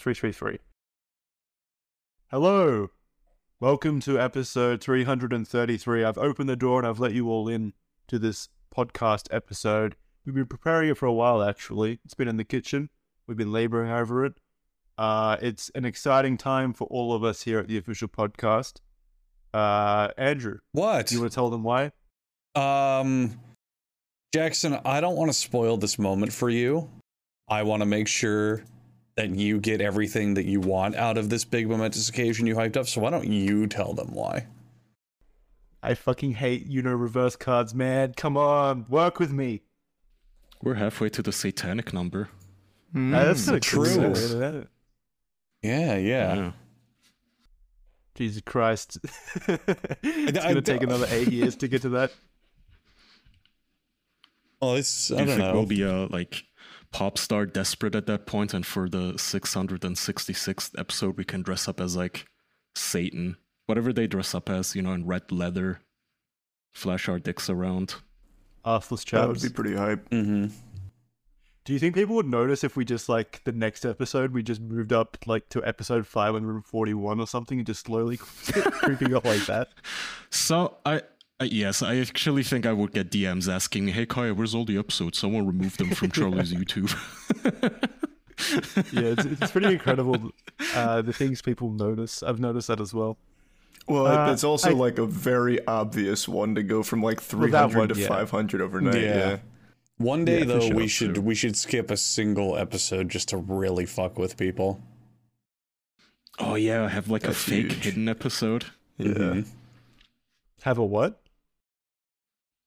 Uh, three three three. Hello, welcome to episode three hundred and thirty-three. I've opened the door and I've let you all in to this podcast episode. We've been preparing it for a while, actually. It's been in the kitchen. We've been laboring over it. Uh, it's an exciting time for all of us here at the official podcast. Uh, Andrew, What? do you want to tell them why? Um, Jackson, I don't want to spoil this moment for you. I want to make sure that you get everything that you want out of this big momentous occasion you hyped up. So why don't you tell them why? I fucking hate you know reverse cards, man. Come on, work with me. We're halfway to the satanic number. Uh, that's a true. good way to look. Yeah, yeah. Jesus Christ. it's gonna take another eight years to get to that. Oh, it's I don't think know. we'll be uh, like pop star desperate at that point, and for the 666th episode, we can dress up as like Satan, whatever they dress up as, you know, in red leather, flash our dicks around. Arthless That would be pretty hype. hmm Do you think people would notice if we just like the next episode we just moved up like to episode 541 or something and just slowly creeping up like that? So I. Uh, yes, I actually think I would get DMs asking me, "Hey Kaya, where's all the episodes? Someone removed them from Charlie's YouTube." Yeah, it's, it's pretty incredible uh, the things people notice. I've noticed that as well. Well, Uh, it's also I- like a very obvious one to go from like 300 one, to yeah. 500 overnight. Yeah. Yeah. One day Yeah, though, fish it we should too. we should skip a single episode just to really fuck with people. oh yeah, have like That's a fake huge. hidden episode. Yeah. Mhm. Have a what?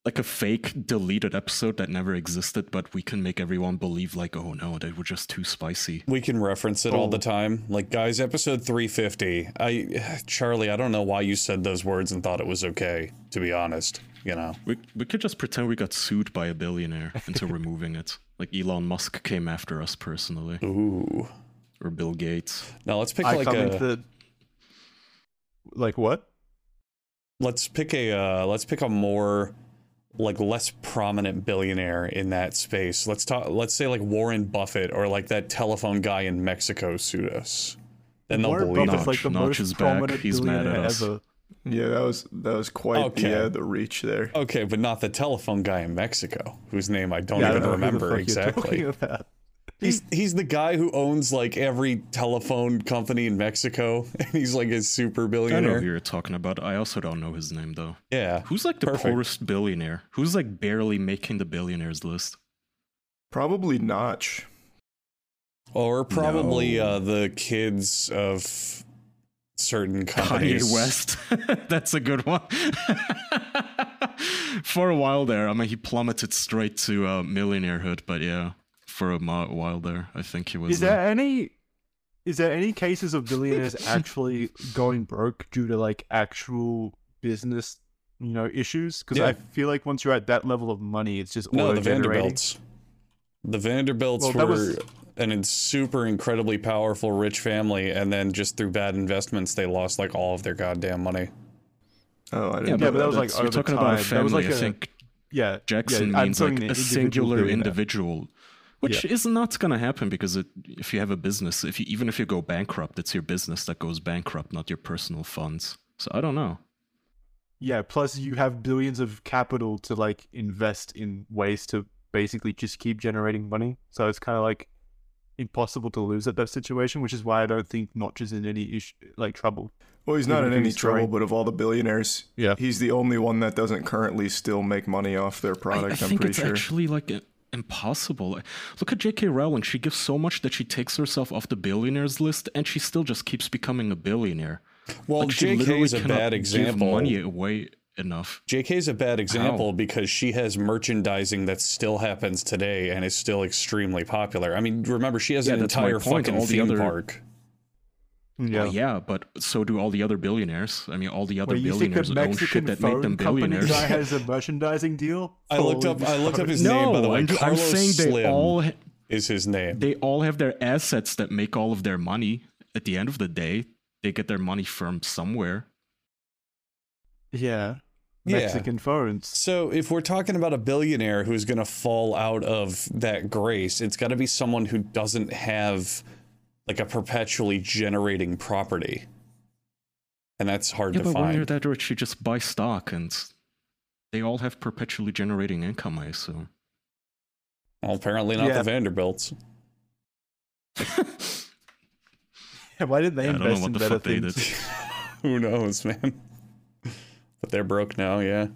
Like a fake deleted episode that never existed, but we can make everyone believe like, oh no, they were just too spicy. We can reference it all the Oh. time. Like, guys, episode 350. I, Charlie, I don't know why you said those words and thought it was okay, to be honest. You know, We we could just pretend we got sued by a billionaire into removing it. Like Elon Musk came after us personally, ooh. or Bill Gates. Now let's pick I like a the... Like what? let's pick a uh, let's pick a more like less prominent billionaire in that space. Let's talk. Let's say like Warren Buffett or like that telephone guy in Mexico sued us. Then they'll Warren believe Buffett's it. like the Notch most is back. prominent He's mad at billionaire us. ever. Yeah, that was that was quite Okay. the uh, the reach there. Okay, but not the telephone guy in Mexico, whose name I don't Yeah, I even don't know who the remember fuck you're exactly. talking about. He's he's the guy who owns like every telephone company in Mexico, and he's like a super billionaire. I don't know who you're talking about. I also don't know his name though. Yeah, Who's like the Perfect. poorest billionaire? Who's like barely making the billionaires list? Probably Notch. or probably No. uh, the kids of certain companies. Kanye West. That's a good one. for a while there, I mean, he plummeted straight to uh, millionairehood, but yeah, for a while there, I think he was. Is uh, there any is there any cases of billionaires actually going broke due to like actual business, you know, issues? Because Yeah. I feel like once you're at that level of money, it's just No, the. Vanderbilts. The Vanderbilts Well, were was- an super incredibly powerful rich family, and then just through bad investments, they lost like all of their goddamn money. Oh, I didn't Yeah, know but that was like over You're talking about a time. That was family. like I a- think Yeah, Jackson yeah, I'm means like a singular billionaire. individual, which is not going to happen because it, if you have a business, if you, even if you go bankrupt, it's your business that goes bankrupt, not your personal funds. So I don't know. Yeah, plus you have billions of capital to like invest in ways to basically just keep generating money. So it's kind of like impossible to lose at that situation, which is why I don't think Notch is in any issue, like trouble. Well, he's not in any trouble, but of all the billionaires, Yeah. he's the only one that doesn't currently still make money off their product. I I'm think pretty it's sure. actually like i- impossible. Look at J.K. Rowling. She gives so much that she takes herself off the billionaires list, and she still just keeps becoming a billionaire. Well, Like, JK is a bad give example. money away enough. JK is a bad example because she has merchandising that still happens today and is still extremely popular. I mean, remember she has Yeah, an entire fucking theme other- park. Yeah. Well, yeah, but so do all the other billionaires. I mean, all the other Wait, billionaires the own Mexican shit that made them billionaires. guy has a merchandising deal? I looked up. I looked up his no, name by the way. I'm, I'm Carlos saying they Slim all is his name. they all have their assets that make all of their money. At the end of the day, they get their money from somewhere. Yeah. Yeah. Mexican phones. So if we're talking about a billionaire who's going to fall out of that grace, it's got to be someone who doesn't have like a perpetually generating property. And that's hard Yeah, to but when you're that rich, you just buy stock, and they all have perpetually generating income. I assume. Well, apparently not Yeah. the Vanderbilts. Yeah, why didn't they Yeah, I don't know invest what in the better fuck they things? did. Who knows, man? But they're broke now, yeah.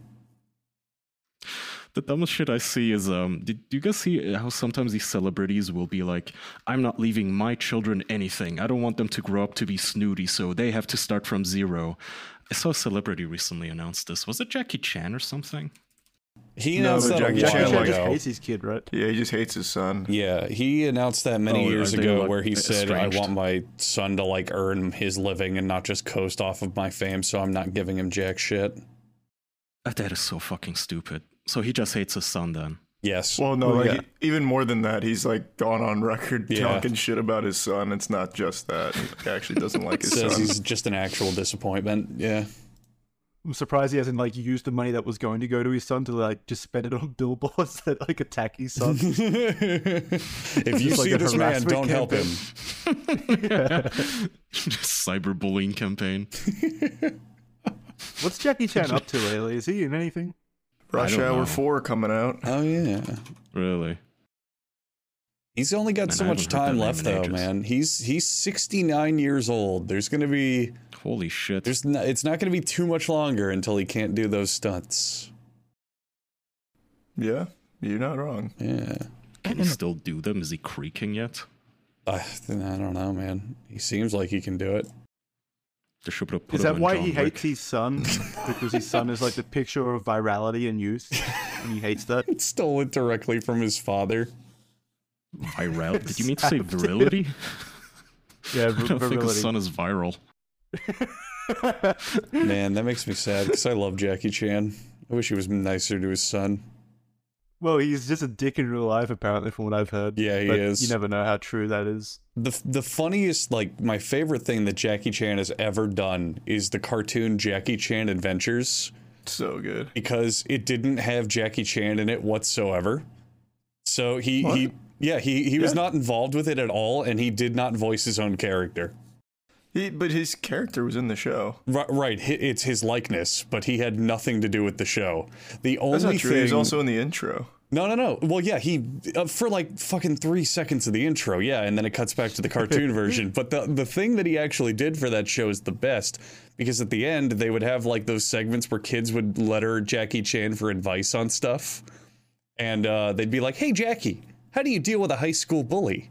The dumbest shit I see is um. Did do you guys see how sometimes these celebrities will be like, "I'm not leaving my children anything. I don't want them to grow up to be snooty, so they have to start from zero. I saw a celebrity recently announce this. Was it Jackie Chan or something? He No, announced but that a Jackie Chan, Jackie Chan like- just hates his kid, right? Yeah, he just hates his son. Yeah, he announced that many Oh, years ago like, where he said, I want my son to like earn his living and not just coast off of my fame, so I'm not giving him jack shit. That is so fucking stupid. So he just hates his son then. Yes. Well, no, Well, like yeah. even more than that, he's like gone on record Yeah. talking shit about his son. It's not just that he actually doesn't like his Says son. he's just an actual disappointment. Yeah. I'm surprised he hasn't like used the money that was going to go to his son to like just spend it on billboards that like attack his son. if you Just like see a this man, don't help him. Cyberbullying campaign. What's Jackie Chan up to lately? Is he in anything? Rush Hour know. Four coming out. Oh, yeah. Really? He's only got Man, so I much time left, though, ages. man. He's he's 69 years old. There's gonna be Holy shit. there's not, it's not gonna be too much longer until he can't do those stunts. Yeah, you're not wrong. Yeah. Can he still do them? Is he creaking yet? I, I don't know, man. He seems like he can do it. They should have put Is that why John he Wick. hates his son? because his son is like the picture of virality and youth, and he hates that. It stole it directly from his father. Viral? Did you mean to say virility? Yeah, I don't think his son is viral. Man, that makes me sad because I love Jackie Chan. I wish he was nicer to his son. Well, he's just a dick in real life, apparently, from what I've heard. Yeah, he But is. You never know how true that is. The the funniest, like my favorite thing that Jackie Chan has ever done is the cartoon Jackie Chan Adventures So good. because it didn't have Jackie Chan in it whatsoever. So he What? he yeah he he was not involved with it at all, and he did not voice his own character. He, but his character was in the show. Right, right. It's his likeness, but he had nothing to do with the show. The only That's not true. thing He's also in the intro. No, no, no. Well, yeah, he uh, for like fucking three seconds of the intro, yeah, and then it cuts back to the cartoon version. But the the thing that he actually did for that show is the best because at the end they would have like those segments where kids would letter Jackie Chan for advice on stuff, and uh, they'd be like, "Hey, Jackie, how do you deal with a high school bully?"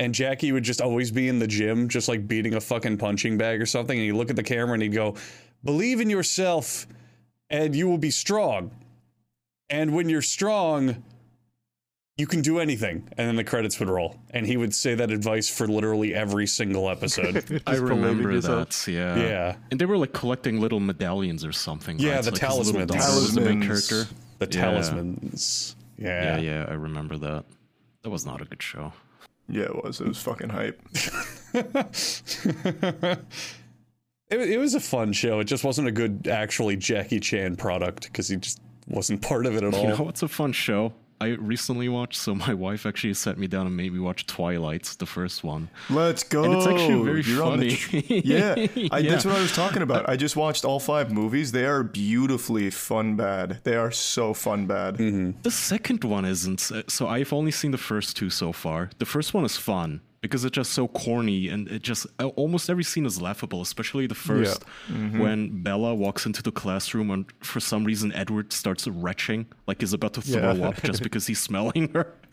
And Jackie would just always be in the gym, just like beating a fucking punching bag or something. And he'd look at the camera and he'd go, Believe in yourself and you will be strong. And when you're strong, you can do anything. And then the credits would roll. And he would say that advice for literally every single episode. I remember that. Yeah. yeah. And they were like collecting little medallions or something. Yeah, right? the It's like his little talismans. daughter was the main character. The Yeah. talismans. Yeah, Yeah. yeah, I remember that. That was not a good show. Yeah, it was. It was fucking hype. It, it was a fun show. It just wasn't a good, actually Jackie Chan product because he just wasn't part of it at all. You know what's a fun show? I recently watched, so my wife actually sat me down and made me watch Twilight, the first one. Let's go. And it's actually very You're on the funny. tr- yeah, I, that's what I was talking about. I just watched all five movies. They are beautifully fun bad. They are so fun bad. Mm-hmm. The second one isn't. So I've only seen the first two so far. The first one is fun because it's just so corny and it just uh, almost every scene is laughable, especially the 1st when Bella walks into the classroom and for some reason Edward starts retching, like he's about to throw Yeah. up just because he's smelling her.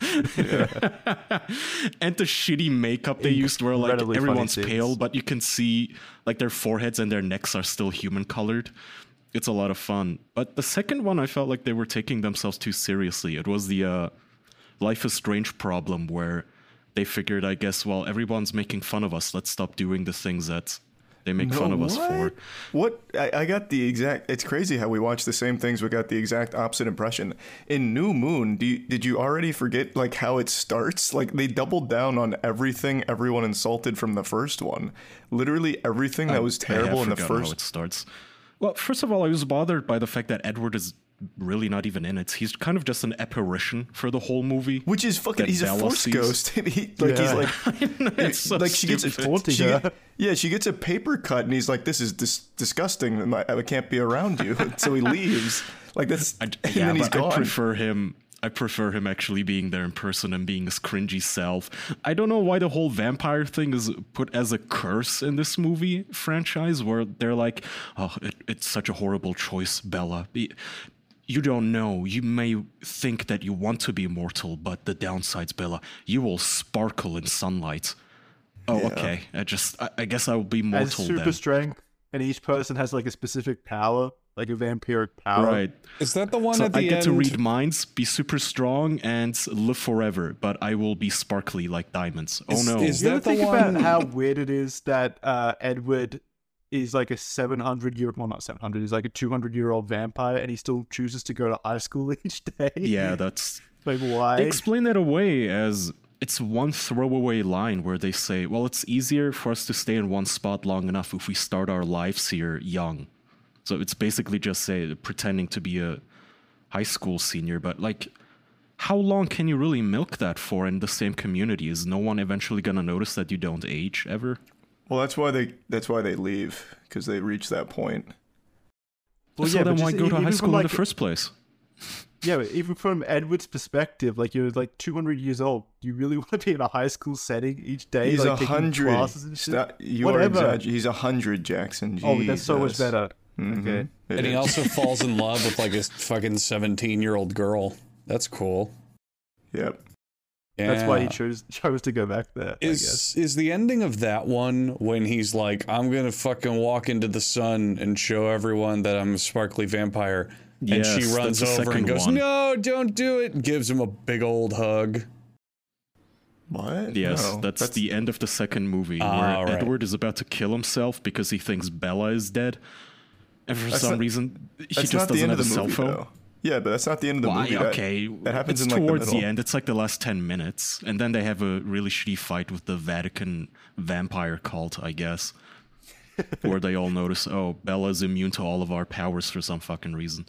and the shitty makeup they used where like everyone's pale, but you can see like their foreheads and their necks are still human colored. It's a lot of fun. But the second one, I felt like they were taking themselves too seriously. It was the uh, Life is Strange problem where they figured, I guess, well, everyone's making fun of us. Let's stop doing the things that they make fun No, of us for. what? What? I, I got the exact. It's crazy how we watch the same things. We got the exact opposite impression. In New Moon, do you, did you already forget like how it starts? Like they doubled down on everything everyone insulted from the first one. Literally everything that was I terrible in the first. How it starts. Well, first of all, I was bothered by the fact that Edward is really not even in it. He's kind of just an apparition for the whole movie. Which is fucking. That He's a force sees. ghost. He, like Yeah. he's like, it's so like she gets stupid. Haunting she get- yeah, she gets a paper cut, and he's like, "This is dis- disgusting. I, I can't be around you." so he leaves. Like that's, I, and yeah, then he's but I prefer him. I prefer him actually being there in person and being his cringy self. I don't know why the whole vampire thing is put as a curse in this movie franchise, where they're like, "Oh, it, it's such a horrible choice, Bella." Be- You don't know. You may think that you want to be immortal, but the downsides, Bella, you will sparkle in sunlight. Oh, okay. I just, I, I guess I will be Has mortal super then. strength, and each person has like a specific power, like a vampiric power. Right. Is that the one So at the I get to read minds, be super strong, and live forever, but I will be sparkly like diamonds. Oh no. is You ever that the think one- about how weird it is that uh, Edward is like a 700 year, well, not 700, he's like a 200 year old vampire, and he still chooses to go to high school each day? yeah, that's. Like, why? They explain that away as it's one throwaway line where they say, well, it's easier for us to stay in one spot long enough if we start our lives here young. So it's basically just say pretending to be a high school senior, but like. How long can you really milk that for in the same community? Is no one eventually gonna notice that you don't age ever? Well, that's why they. That's why they leave because they reach that point. Well, so yeah, then but why just go to high even school from, in the first place? Yeah, but even from Edward's perspective, like you're like 200 years old. Do you really want to be in a high school setting each day? He's like, a taking hundred. classes and shit? Stop- You Whatever. are exaggerating. He's a hundred, Jackson. Oh, that's so much Jesus. better. Mhm. Okay. It and he is. also falls in love with like a fucking 17 year old girl. That's cool. Yep. That's why he chose chose to go back there. Is I guess. Is is the ending of that one when he's like, I'm gonna fucking walk into the sun and show everyone that I'm a sparkly vampire, and she runs over and goes, one. No, don't do it. and Gives him a big old hug. What? Yes, No, that's, the end of the second movie Ah, where right. Edward is about to kill himself because he thinks Bella is dead. And for That's some not- reason, he That's just not the doesn't end have of a the cell phone. though. Yeah, but that's not the end of the Why? movie. Okay, that happens it's in, like, the towards the, end. It's like the last ten minutes, and then they have a really shitty fight with the Vatican vampire cult, I guess, where they all notice, oh, Bella's immune to all of our powers for some fucking reason.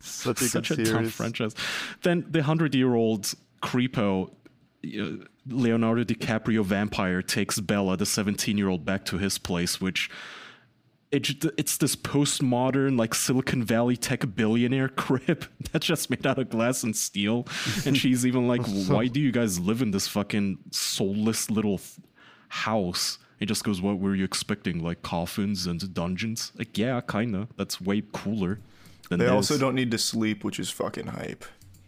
Such a Such a dumb franchise. Then the hundred-year-old creepo. uh, Leonardo DiCaprio vampire takes Bella, the 17 year old, back to his place, which it, j- it's this postmodern, like Silicon Valley tech billionaire crib that's just made out of glass and steel. And she's even like, Why do you guys live in this fucking soulless little f- house? It just goes, What were you expecting? Like coffins and dungeons? Like, yeah, kinda. That's way cooler. Than They this. also don't need to sleep, which is fucking hype.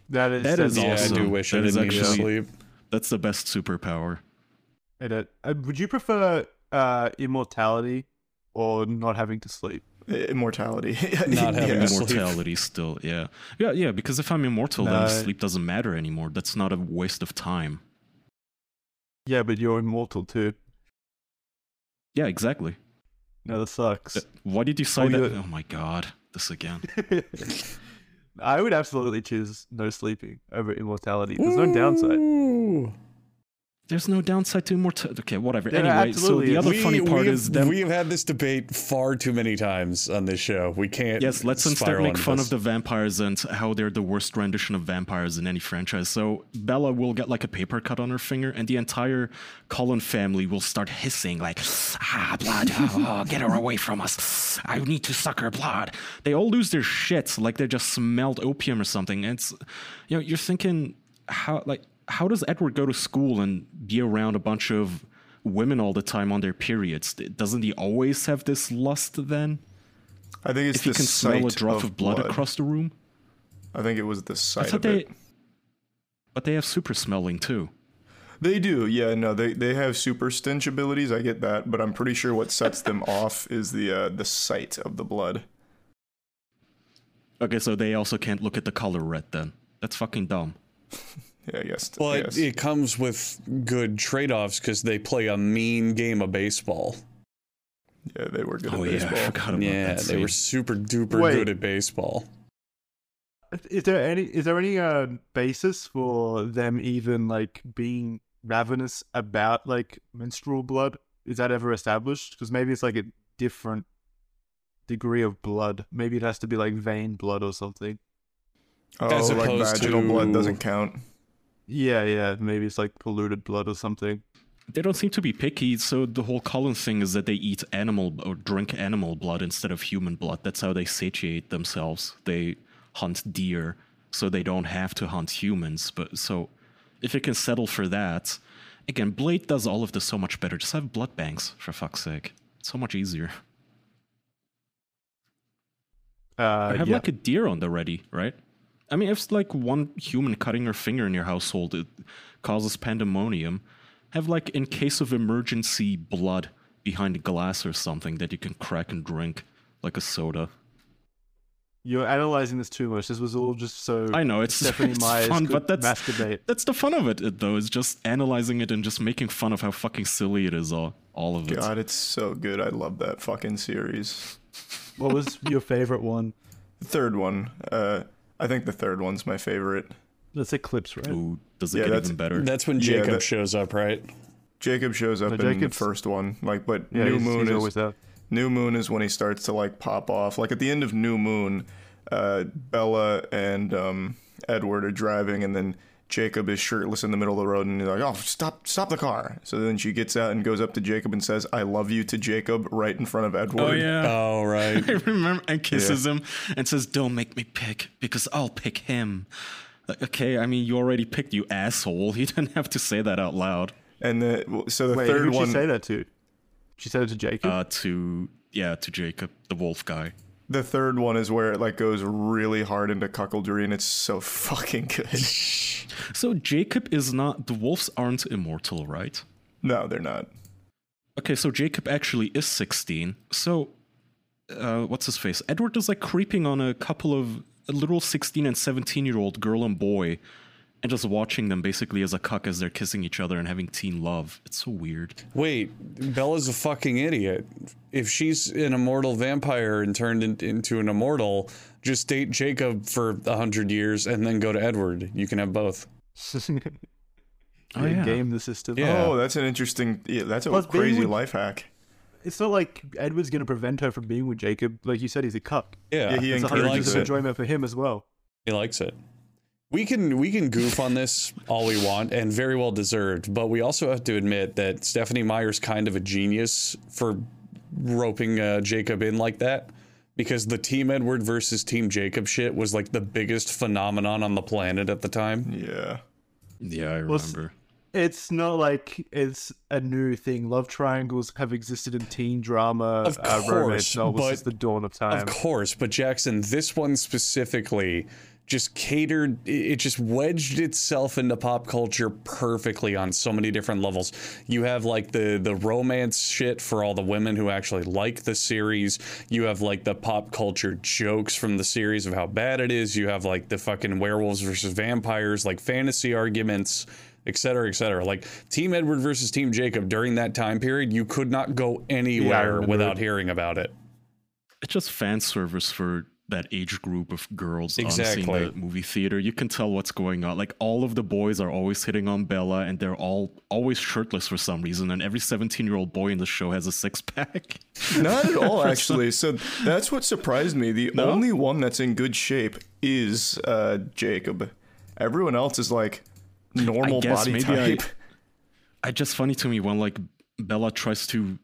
That is That that's is Yeah, awesome. I do wish That I didn't need to actually- sleep. That's the best superpower. It, uh, would you prefer uh, immortality or not having to sleep? Immortality. Not having Yeah. Immortality still, yeah. Yeah, yeah, because if I'm immortal, No. then sleep doesn't matter anymore. That's not a waste of time. Yeah, but you're immortal too. Yeah, exactly. No, that sucks. Uh, Why did you say Oh, that? you're- Oh my god, this again. I would absolutely choose no sleeping over immortality. There's no downside. Ooh. There's no downside to immortality. Okay, whatever. There anyway, so absolutely the is. other We- funny part have, is them. we have had this debate far too many times on this show. We can't. Yes, let's instead make fun this. of the vampires and how they're the worst rendition of vampires in any franchise. So Bella will get like a paper cut on her finger, and the entire Cullen family will start hissing like, "Ah, blood! Oh, get her away from us! I need to suck her blood." They all lose their shit, like they just smelled opium or something. It's, you know, you're thinking how like how does Edward go to school and be around a bunch of women all the time on their periods? Doesn't he always have this lust then? I think it's if he can smell a drop of, blood, across the room. I think it was the sight of they, it. but they have super smelling too. They do, yeah. No, they they have super stench abilities. I get that, but I'm pretty sure what sets them off is the uh, the sight of the blood. Okay, so they also can't look at the color red then. That's fucking dumb. Yeah, I guess. But yes. it comes with good trade offs because they play a mean game of baseball. yeah, they were good Oh at yeah, I baseball. forgot about Yeah, that. they were super duper Wait. good at baseball. Is there any is there any uh, basis for them even like being ravenous about like menstrual blood? Is that ever established? Because maybe it's like a different degree of blood. Maybe it has to be like vein blood or something. Oh, As like opposed vaginal blood doesn't count. Yeah, yeah. Maybe it's like polluted blood or something. They don't seem to be picky, so the whole Cullen thing is that they eat animal or drink animal blood instead of human blood. That's how they satiate themselves. They hunt deer, so they don't have to hunt humans. But so, if it can settle for that, again, Blade does all of this so much better. Just have blood banks, for fuck's sake. It's so much easier. Uh, have yeah. like a deer on the ready, right? I mean, if it's like one human cutting her finger in your household, it causes pandemonium. Have like in case of emergency blood behind glass or something that you can crack and drink, like a soda. You're analyzing this too much. This was all just so I know it's, Stephenie it's Myers fun, but that's masturbate. that's the fun of it, it, though. Is just analyzing it and just making fun of how fucking silly it is. All all of it. God, it's so good. I love that fucking series. What was your favorite one? Third one, uh, I think the third one's my favorite. That's Eclipse, right? Ooh, does it Yeah, get that's- even better? That's when Yeah, Jacob that- shows up, right? Jacob shows up No, in the first one, like, but Yeah, New he's, Moon he's is always there. New Moon is when he starts to like pop off. Like at the end of New Moon, uh, Bella and um, Edward are driving, and then Jacob is shirtless in the middle of the road, and he's like, "Oh, stop! Stop the car!" So then she gets out and goes up to Jacob and says, "I love you" to Jacob right in front of Edward. oh yeah. Oh, right. I remember and kisses him and says, "Don't make me pick because I'll pick him." Like, okay, I mean, you already picked, you asshole. You didn't have to say that out loud. And the so the Wait, third who'd one, she say that to? She said it to Jacob. Uh, to yeah, to Jacob, the wolf guy. The third one is where it like goes really hard into cuckoldry, and it's so fucking good. So Jacob is not. The wolves aren't immortal, right? no, they're not. Okay, so Jacob actually is 16. So, uh, what's his face? Edward is like creeping on a couple of a little 16 and 17 year old girl and boy, and just watching them basically as a cuck as they're kissing each other and having teen love. It's so weird. Wait, Bella's a fucking idiot. If she's an immortal vampire and turned in, into an immortal, just date Jacob for a hundred years and then go to Edward. You can have both. Oh, yeah. Game the system. Yeah. Oh, that's an interesting. Yeah, that's a Plus, crazy with- life hack. It's not like Edward's going to prevent her from being with Jacob. Like you said, he's a cuck. Yeah, Yeah, he It's a he hundred likes encourages it. it. enjoyment for him as well. He likes it. We can we can goof on this all we want and very well deserved, but we also have to admit that Stephenie Meyer's kind of a genius for roping uh, Jacob in like that because the Team Edward versus Team Jacob shit was like the biggest phenomenon on the planet at the time. Yeah. Yeah, I Well, remember. It's not like it's a new thing. Love triangles have existed in teen drama, Of uh, romance course, novels but- since the dawn of time. Of course, but Jackson, this one specifically just catered it just wedged itself into pop culture perfectly on so many different levels. You have like the the romance shit for all the women who actually like the series. You have like the pop culture jokes from the series of how bad it is. You have like the fucking werewolves versus vampires, like fantasy arguments, et cetera, et cetera. Like Team Edward versus Team Jacob during that time period, you could not go anywhere remember without it. hearing about it. It's just fan service for that age group of girls on Exactly. seeing the movie theater. You can tell what's going on. Like all of the boys are always hitting on Bella, and they're all always shirtless for some reason. And every seventeen-year-old boy in the show has a six-pack. Not at all, actually. So that's what surprised me. The No? only one that's in good shape is uh, Jacob. Everyone else is like normal body maybe I- type. It's just funny to me when like Bella tries to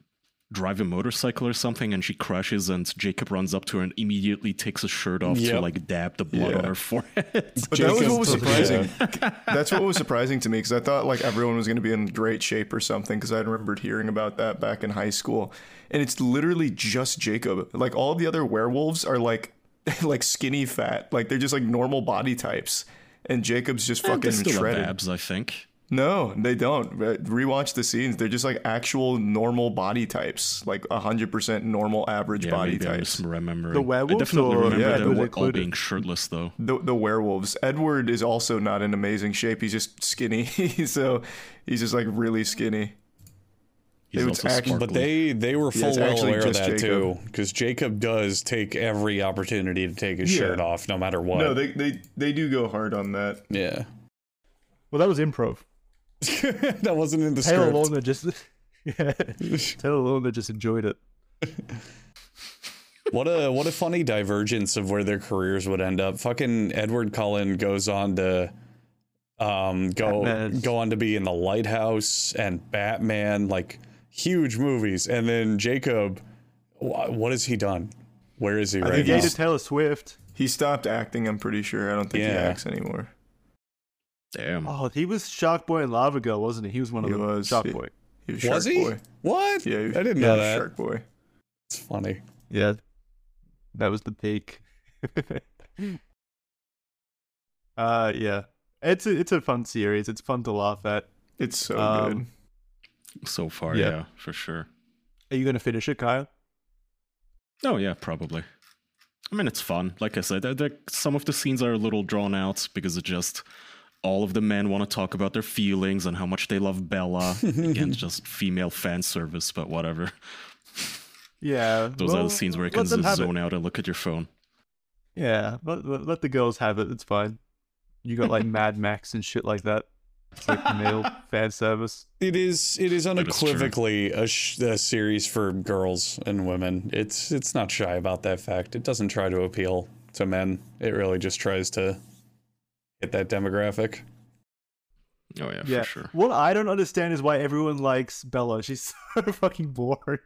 drive a motorcycle or something and she crashes and Jacob runs up to her and immediately takes his shirt off to like dab the blood on her forehead. But that was what was surprising. Yeah. That's what was surprising to me because I thought like everyone was going to be in great shape or something because I remembered hearing about that back in high school. And it's literally just Jacob. Like all the other werewolves are like like skinny fat. Like they're just like normal body types. And Jacob's just eh, And fucking still shredded. abs, I think. No, they don't. But Rewatch the scenes. They're just like actual normal body types, like hundred percent normal average Yeah, body maybe I'm types. just remembering. The werewolves I definitely or- remember Yeah, them Edward all included? being shirtless though. The the werewolves. Edward is also not in amazing shape. He's just skinny. so he's just like really skinny. He's It was also actually- But they they were full it's well actually aware of that Jacob. too, because Jacob does take every opportunity to take his Yeah. shirt off, no matter what. No, they, they they do go hard on that. yeah, Well, that was improv. that wasn't in the Taylor script. Lautner just yeah, Taylor Lautner just enjoyed it. What a what a funny divergence of where their careers would end up. Fucking Edward Cullen goes on to um go Batman. go on to be in the Lighthouse and Batman, like huge movies, and then Jacob, wh- what has he done? Where is he I right think now? He dated Taylor Swift. He stopped acting. I'm pretty sure. I don't think he acts anymore. Damn. Oh, he was Shark Boy and Lava Girl, wasn't he? He was one of He them. was, Shark yeah. Boy. He was, Was Shark he? Boy. What? Yeah, he was, I didn't yeah, know he was that. Shark Boy. It's funny. Yeah, that was the peak. uh, yeah, it's a it's a fun series. It's fun to laugh at. It's so Um, good. So far, Yeah. yeah. for sure. Are you gonna finish it, Kaya? Oh yeah, probably. I mean, it's fun. Like I said, there- there- some of the scenes are a little drawn out because it just all of the men want to talk about their feelings and how much they love Bella. Again, just female fan service, but whatever. Yeah, Those are the scenes where you let can them just have it. zone out and look at your phone. Yeah, let, let, let the girls have it. It's fine. You got like Mad Max and shit like that. It's like male fan service. It is it is is unequivocally a, sh- a series for girls and women. It's it's not shy about that fact. It doesn't try to appeal to men. It really just tries to hit that demographic. Oh yeah, Yeah. for sure. What I don't understand is why everyone likes Bella. She's so fucking boring.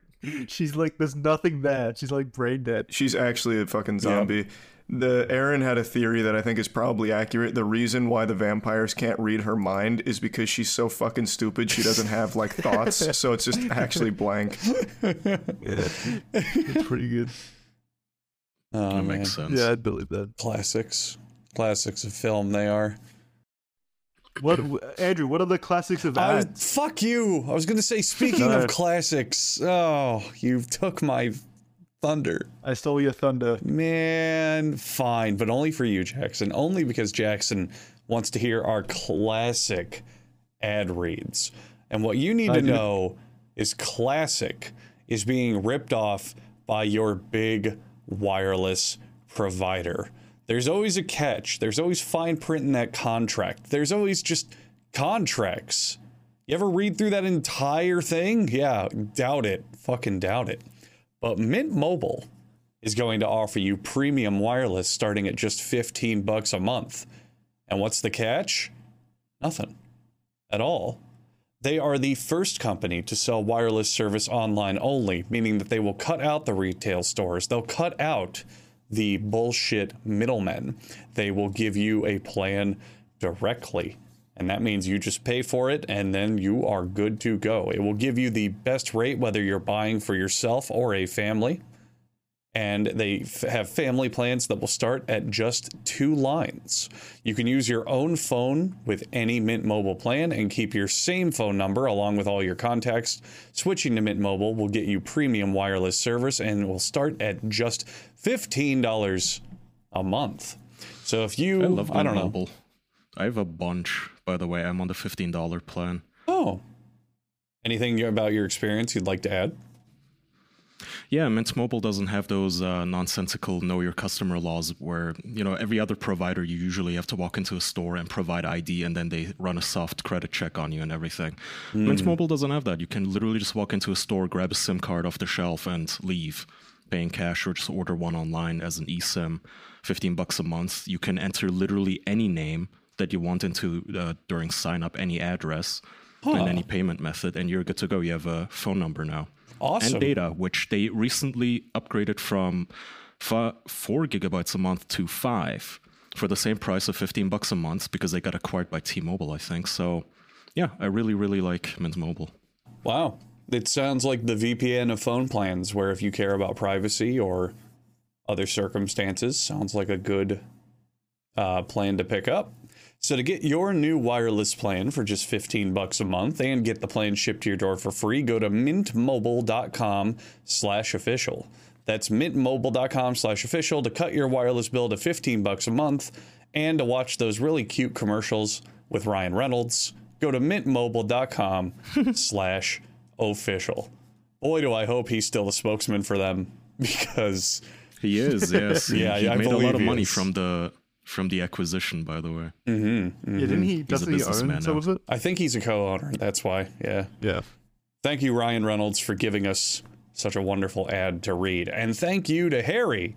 She's like, there's nothing there. She's like brain dead. She's actually a fucking zombie. The Aaron had a theory that I think is probably accurate. The reason why the vampires can't read her mind is because she's so fucking stupid. She doesn't have like thoughts, so it's just actually blank. It's pretty good. Oh, that man. makes sense. Yeah, I'd believe that. Classics. Classics of film they are. What, Andrew? What are the classics of I was, fuck you. I was going to say speaking of classics. Oh, you took my thunder. I stole your thunder. Man, fine, but only for you, Jackson. Only because Jackson wants to hear our classic ad reads. And what you need I to do. know is classic is being ripped off by your big wireless provider. There's always a catch. There's always fine print in that contract. There's always just contracts. You ever read through that entire thing? Yeah, doubt it. Fucking doubt it. But Mint Mobile is going to offer you premium wireless starting at just 15 bucks a month. And what's the catch? Nothing at all. They are the first company to sell wireless service online only, meaning that they will cut out the retail stores. They'll cut out the bullshit middlemen. They will give you a plan directly. And that means you just pay for it and then you are good to go. It will give you the best rate whether you're buying for yourself or a family and they f- have family plans that will start at just two lines. You can use your own phone with any Mint Mobile plan and keep your same phone number along with all your contacts. Switching to Mint Mobile will get you premium wireless service and will start at just $15 a month. So if you I love I don't know. Mobile. I have a bunch, by the way. I'm on the fifteen dollar plan. Oh. Anything about your experience you'd like to add? Yeah, Mint Mobile doesn't have those uh, nonsensical know your customer laws where, you know, every other provider you usually have to walk into a store and provide ID and then they run a soft credit check on you and everything. Mint Mobile doesn't have that. You can literally just walk into a store, grab a SIM card off the shelf and leave, paying cash or just order one online as an eSIM, 15 bucks a month. You can enter literally any name that you want into uh, during sign up, any address and any payment method and you're good to go. You have a phone number now Awesome. and data, which they recently upgraded from fi- four gigabytes a month to five for the same price of 15 bucks a month because they got acquired by T-Mobile, I think. So, yeah, I really, really like Mint Mobile. Wow. It sounds like the VPN of phone plans, where if you care about privacy or other circumstances, sounds like a good uh, plan to pick up. So to get your new wireless plan for just 15 bucks a month and get the plan shipped to your door for free, go to mintmobile.com slash official. That's mintmobile.com slash official to cut your wireless bill to 15 bucks a month and to watch those really cute commercials with Ryan Reynolds. Go to mintmobile.com slash official. Boy, do I hope he's still the spokesman for them because He is, yes. He- Yeah, he, I made a lot of money is. from the from the acquisition, by the way. Mm-hmm. Yeah, didn't he? Doesn't he own some now. of it? I think he's a co-owner. That's why. Yeah. Yeah. Thank you, Ryan Reynolds, for giving us such a wonderful ad to read. And thank you to Harry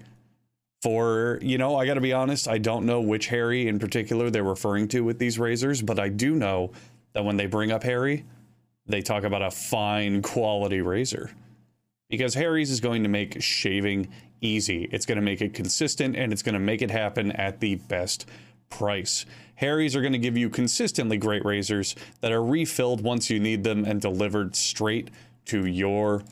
for, you know, I got to be honest, I don't know which Harry in particular they're referring to with these razors, but I do know that when they bring up Harry, they talk about a fine quality razor. Because Harry's is going to make shaving easy. It's going to make it consistent and it's going to make it happen at the best price. Harry's are going to give you consistently great razors that are refilled once you need them and delivered straight to your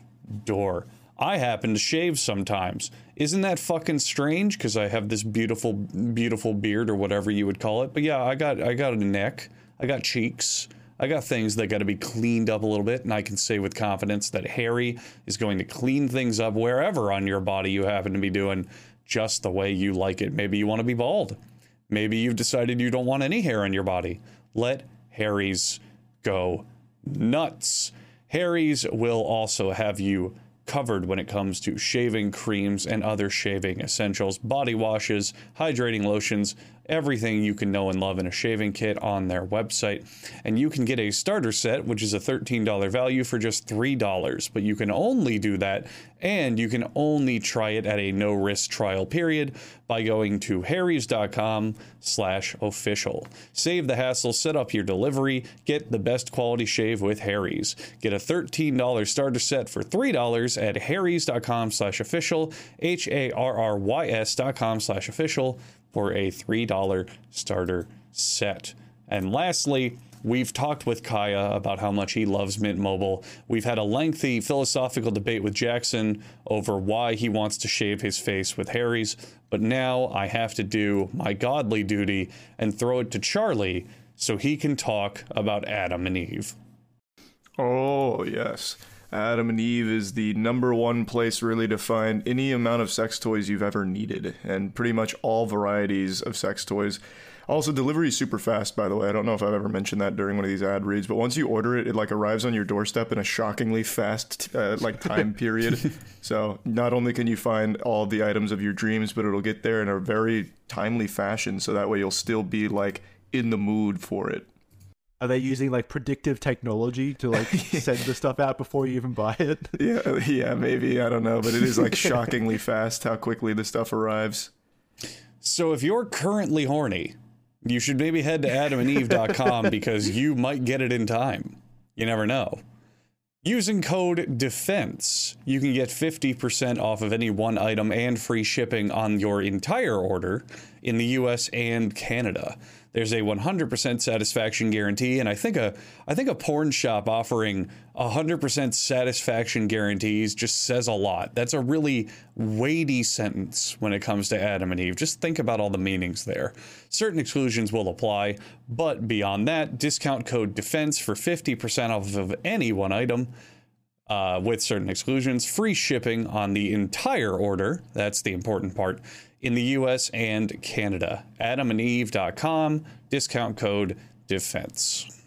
door. I happen to shave sometimes. Isn't that fucking strange? Because I have this beautiful, beautiful beard or whatever you would call it. But yeah, I got, I got a neck, I got cheeks, I got things that got to be cleaned up a little bit, and I can say with confidence that Harry is going to clean things up wherever on your body you happen to be doing, just the way you like it. Maybe you want to be bald. Maybe you've decided you don't want any hair on your body. Let Harry's go nuts. Harry's will also have you covered when it comes to shaving creams and other shaving essentials, body washes, hydrating lotions, everything you can know and love in a shaving kit on their website. And you can get a starter set, which is a $13 value for just $3. But you can only do that and you can only try it at a no risk trial period by going to harrys.com slash official. Save the hassle, set up your delivery, get the best quality shave with Harry's. Get a $13 starter set for $3 at harrys.com slash official, H-A-R-R-Y-S dot com slash official for a $3 starter set. And lastly, We've talked with Kaya about how much he loves Mint Mobile. We've had a lengthy philosophical debate with Jackson over why he wants to shave his face with Harry's, but now I have to do my godly duty and throw it to Charlie so he can talk about Adam and Eve. Oh, yes. Adam and Eve is the number one place really to find any amount of sex toys you've ever needed, and pretty much all varieties of sex toys. Also, delivery is super fast, by the way. I don't know if I've ever mentioned that during one of these ad reads, but once you order it, it like arrives on your doorstep in a shockingly fast uh, like time period. so not only can you find all the items of your dreams, but it'll get there in a very timely fashion. So that way you'll still be like in the mood for it. Are they using like predictive technology to like send the stuff out before you even buy it? Yeah, yeah, maybe I don't know, but it is like shockingly fast how quickly the stuff arrives. So if you're currently horny, you should maybe head to adamandeve.com because you might get it in time. You never know. Using code DEFENSE, you can get 50% off of any one item and free shipping on your entire order in the US and Canada. There's a 100% satisfaction guarantee, and I think a I think a porn shop offering 100% satisfaction guarantees just says a lot. That's a really weighty sentence when it comes to Adam and Eve. Just think about all the meanings there. Certain exclusions will apply, but beyond that, discount code DEFENSE for 50% off of any one item. Uh, with certain exclusions, free shipping on the entire order. That's the important part in the US and Canada. AdamandEve.com, discount code DEFENSE.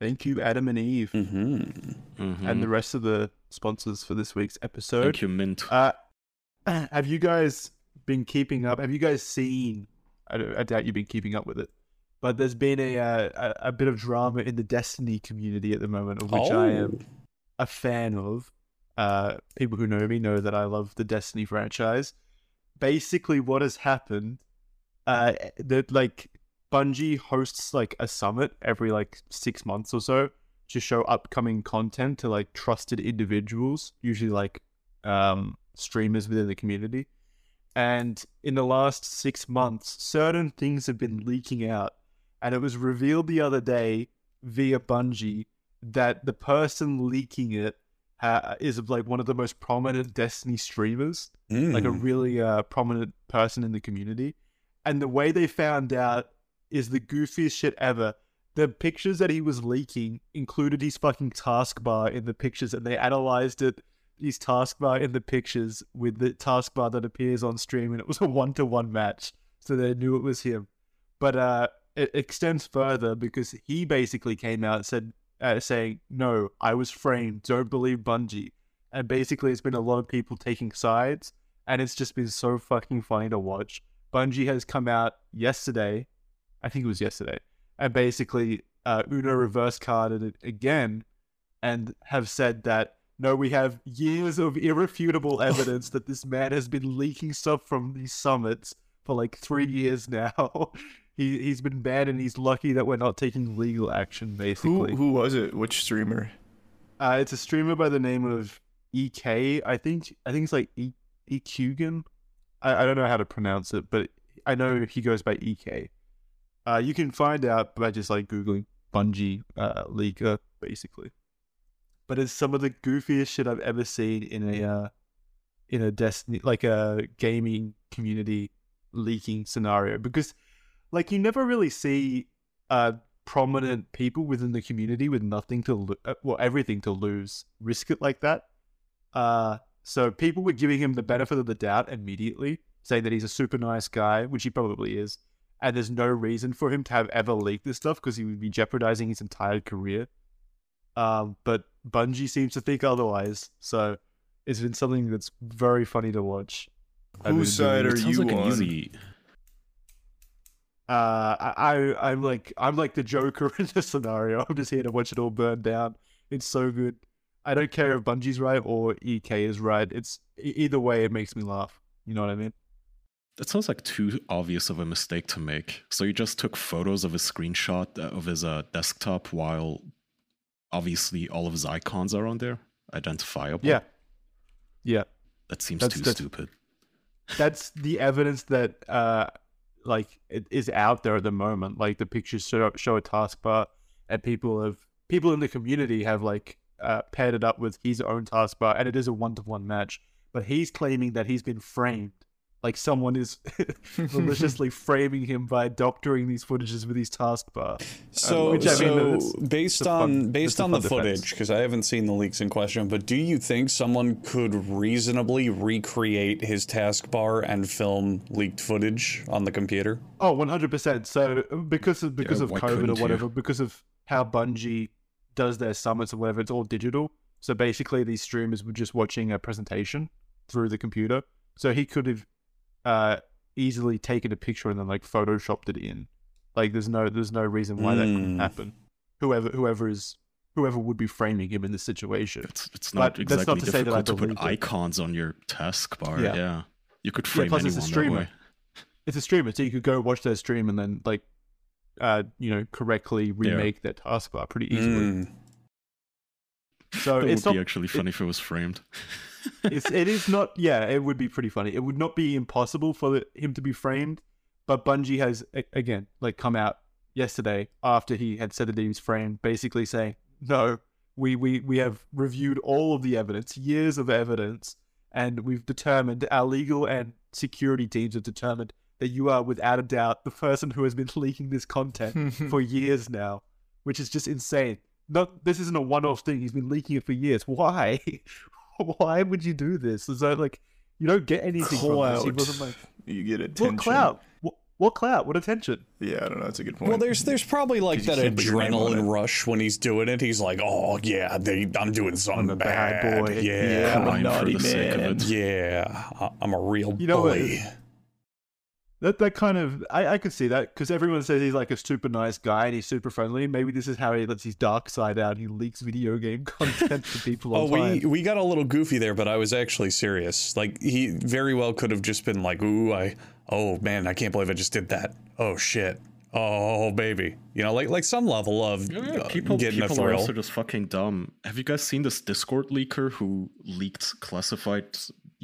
Thank you, Adam and Eve, Mm-hmm. Mhm. and the rest of the sponsors for this week's episode. Thank you, Mint. Uh, have you guys been keeping up? Have you guys seen? I, don't- I doubt you've been keeping up with it, but there's been a uh, a, a bit of drama in the Destiny community at the moment, of which I am a fan of. Uh, people who know me know that I love the Destiny franchise. Basically, what has happened, uh, that like Bungie hosts like a summit every like six months or so to show upcoming content to like trusted individuals, usually like um, streamers within the community. And in the last six months, certain things have been leaking out, and it was revealed the other day via Bungie that the person leaking it uh, is like one of the most prominent Destiny streamers, like a Mm. really uh, prominent person in the community. And the way they found out is the goofiest shit ever. The pictures that he was leaking included his fucking taskbar in the pictures, and they analyzed it, his taskbar in the pictures with the taskbar that appears on stream, and it was a one to one match. So they knew it was him. But uh, it extends further because he basically came out and said, uh, saying, "No, I was framed. Don't believe Bungie." And basically, it's been a lot of people taking sides, and it's just been so fucking funny to watch. Bungie has come out yesterday, I think it was yesterday, and basically uh, Uno reverse carded it again, and have said that No, we have years of irrefutable evidence that this man has been leaking stuff from these summits for like three years now. he he's been banned, and he's lucky that we're not taking legal action. Who Basically, who was it? Which streamer? uh, it's a streamer by the name of Ek. I think I think it's like e- Ekuegan. I, I don't know how to pronounce it, but I know he goes by Ek. Uh, you can find out by just like googling Bungie uh, leaker, basically. But it's some of the goofiest shit I've ever seen in a uh, in a Destiny like a gaming community leaking scenario because like you never really see uh prominent people within the community with nothing to lo- uh, well everything to lose risk it like that. Uh so people were giving him the benefit of the doubt immediately saying that he's a super nice guy which he probably is and there's no reason for him to have ever leaked this stuff because he would be jeopardizing his entire career. Um but bungie seems to think otherwise so it's been something that's very funny to watch. Whose side are you like on? Uh, I, I I'm like I'm like the Joker in this scenario. I'm just here to watch it all burn down. It's so good. I don't care if Bungie's right or EK is right. It's either way, it makes me laugh. You know what I mean? That sounds like too obvious of a mistake to make. So you just took photos of a screenshot uh, of his uh, desktop while obviously all of his icons are on there, identifiable. Yeah, yeah. That seems That's- too that's- stupid. That's the evidence that uh, like it is out there at the moment. Like the pictures show show a taskbar, and people have people in the community have like uh, paired it up with his own taskbar, and it is a one to one match. But he's claiming that he's been framed, like someone is maliciously framing him by doctoring these footages with his taskbar. Uh, so, Which, I mean, so based it's a fun- on based it's a on the defense. footage, because I haven't seen the leaks in question, but do you think someone could reasonably recreate his taskbar and film leaked footage on the computer? Oh, 100%. So because of because Yeah, of COVID couldn't or you? whatever, because of how Bungie does their summits or whatever, it's all digital. So basically these streamers were just watching a presentation through the computer. So he could have uh easily taken a picture and then like photoshopped it in. Like there's no there's no reason why that couldn't Mm. happen. Whoever whoever is whoever would be framing him in this situation. It's it's not But that's exactly not to say that difficult to put it. icons on your taskbar. Yeah. Yeah. You could frame Yeah, plus anyone it's a streamer. It's a streamer, so you could go watch their stream and then like uh you know correctly remake their taskbar pretty easily. Mm. So it would not be actually funny if it was framed. It's it is not yeah it would be pretty funny. It would not be impossible for the, him to be framed but bungie has again like come out yesterday after he had said that he was framed basically saying no we we we have reviewed all of the evidence years of evidence and we've determined our legal and security teams have determined that you are without a doubt the person who has been leaking this content for years now which is just insane. Not this isn't a one-off thing. He's been leaking it for years. Why why would you do this? Is that like you don't get anything from this? He Clout. wasn't like You get attention. what clout? What, what clout? What attention? Yeah, I don't know. That's a good point. Well, there's there's probably like you that can't put your name on adrenaline rush when he's doing it. He's like, "Oh yeah, they, I'm doing something a bad bad. boy. Yeah, Yeah, I'm a Crime for naughty the sake of man. yeah, I- I'm a real You know what? Bully." That that kind of I I could see that because everyone says he's like a super nice guy and he's super friendly. Maybe this is how he lets his dark side out. He leaks video game content to people. Oh, all time. we we got a little goofy there, but I was actually serious. Like he very well could have just been like, "Ooh, I oh man, I can't believe I just did that. Oh shit. Oh baby." You know, like like some level of uh, people getting people a are also just fucking dumb. Have you guys seen this Discord leaker who leaked classified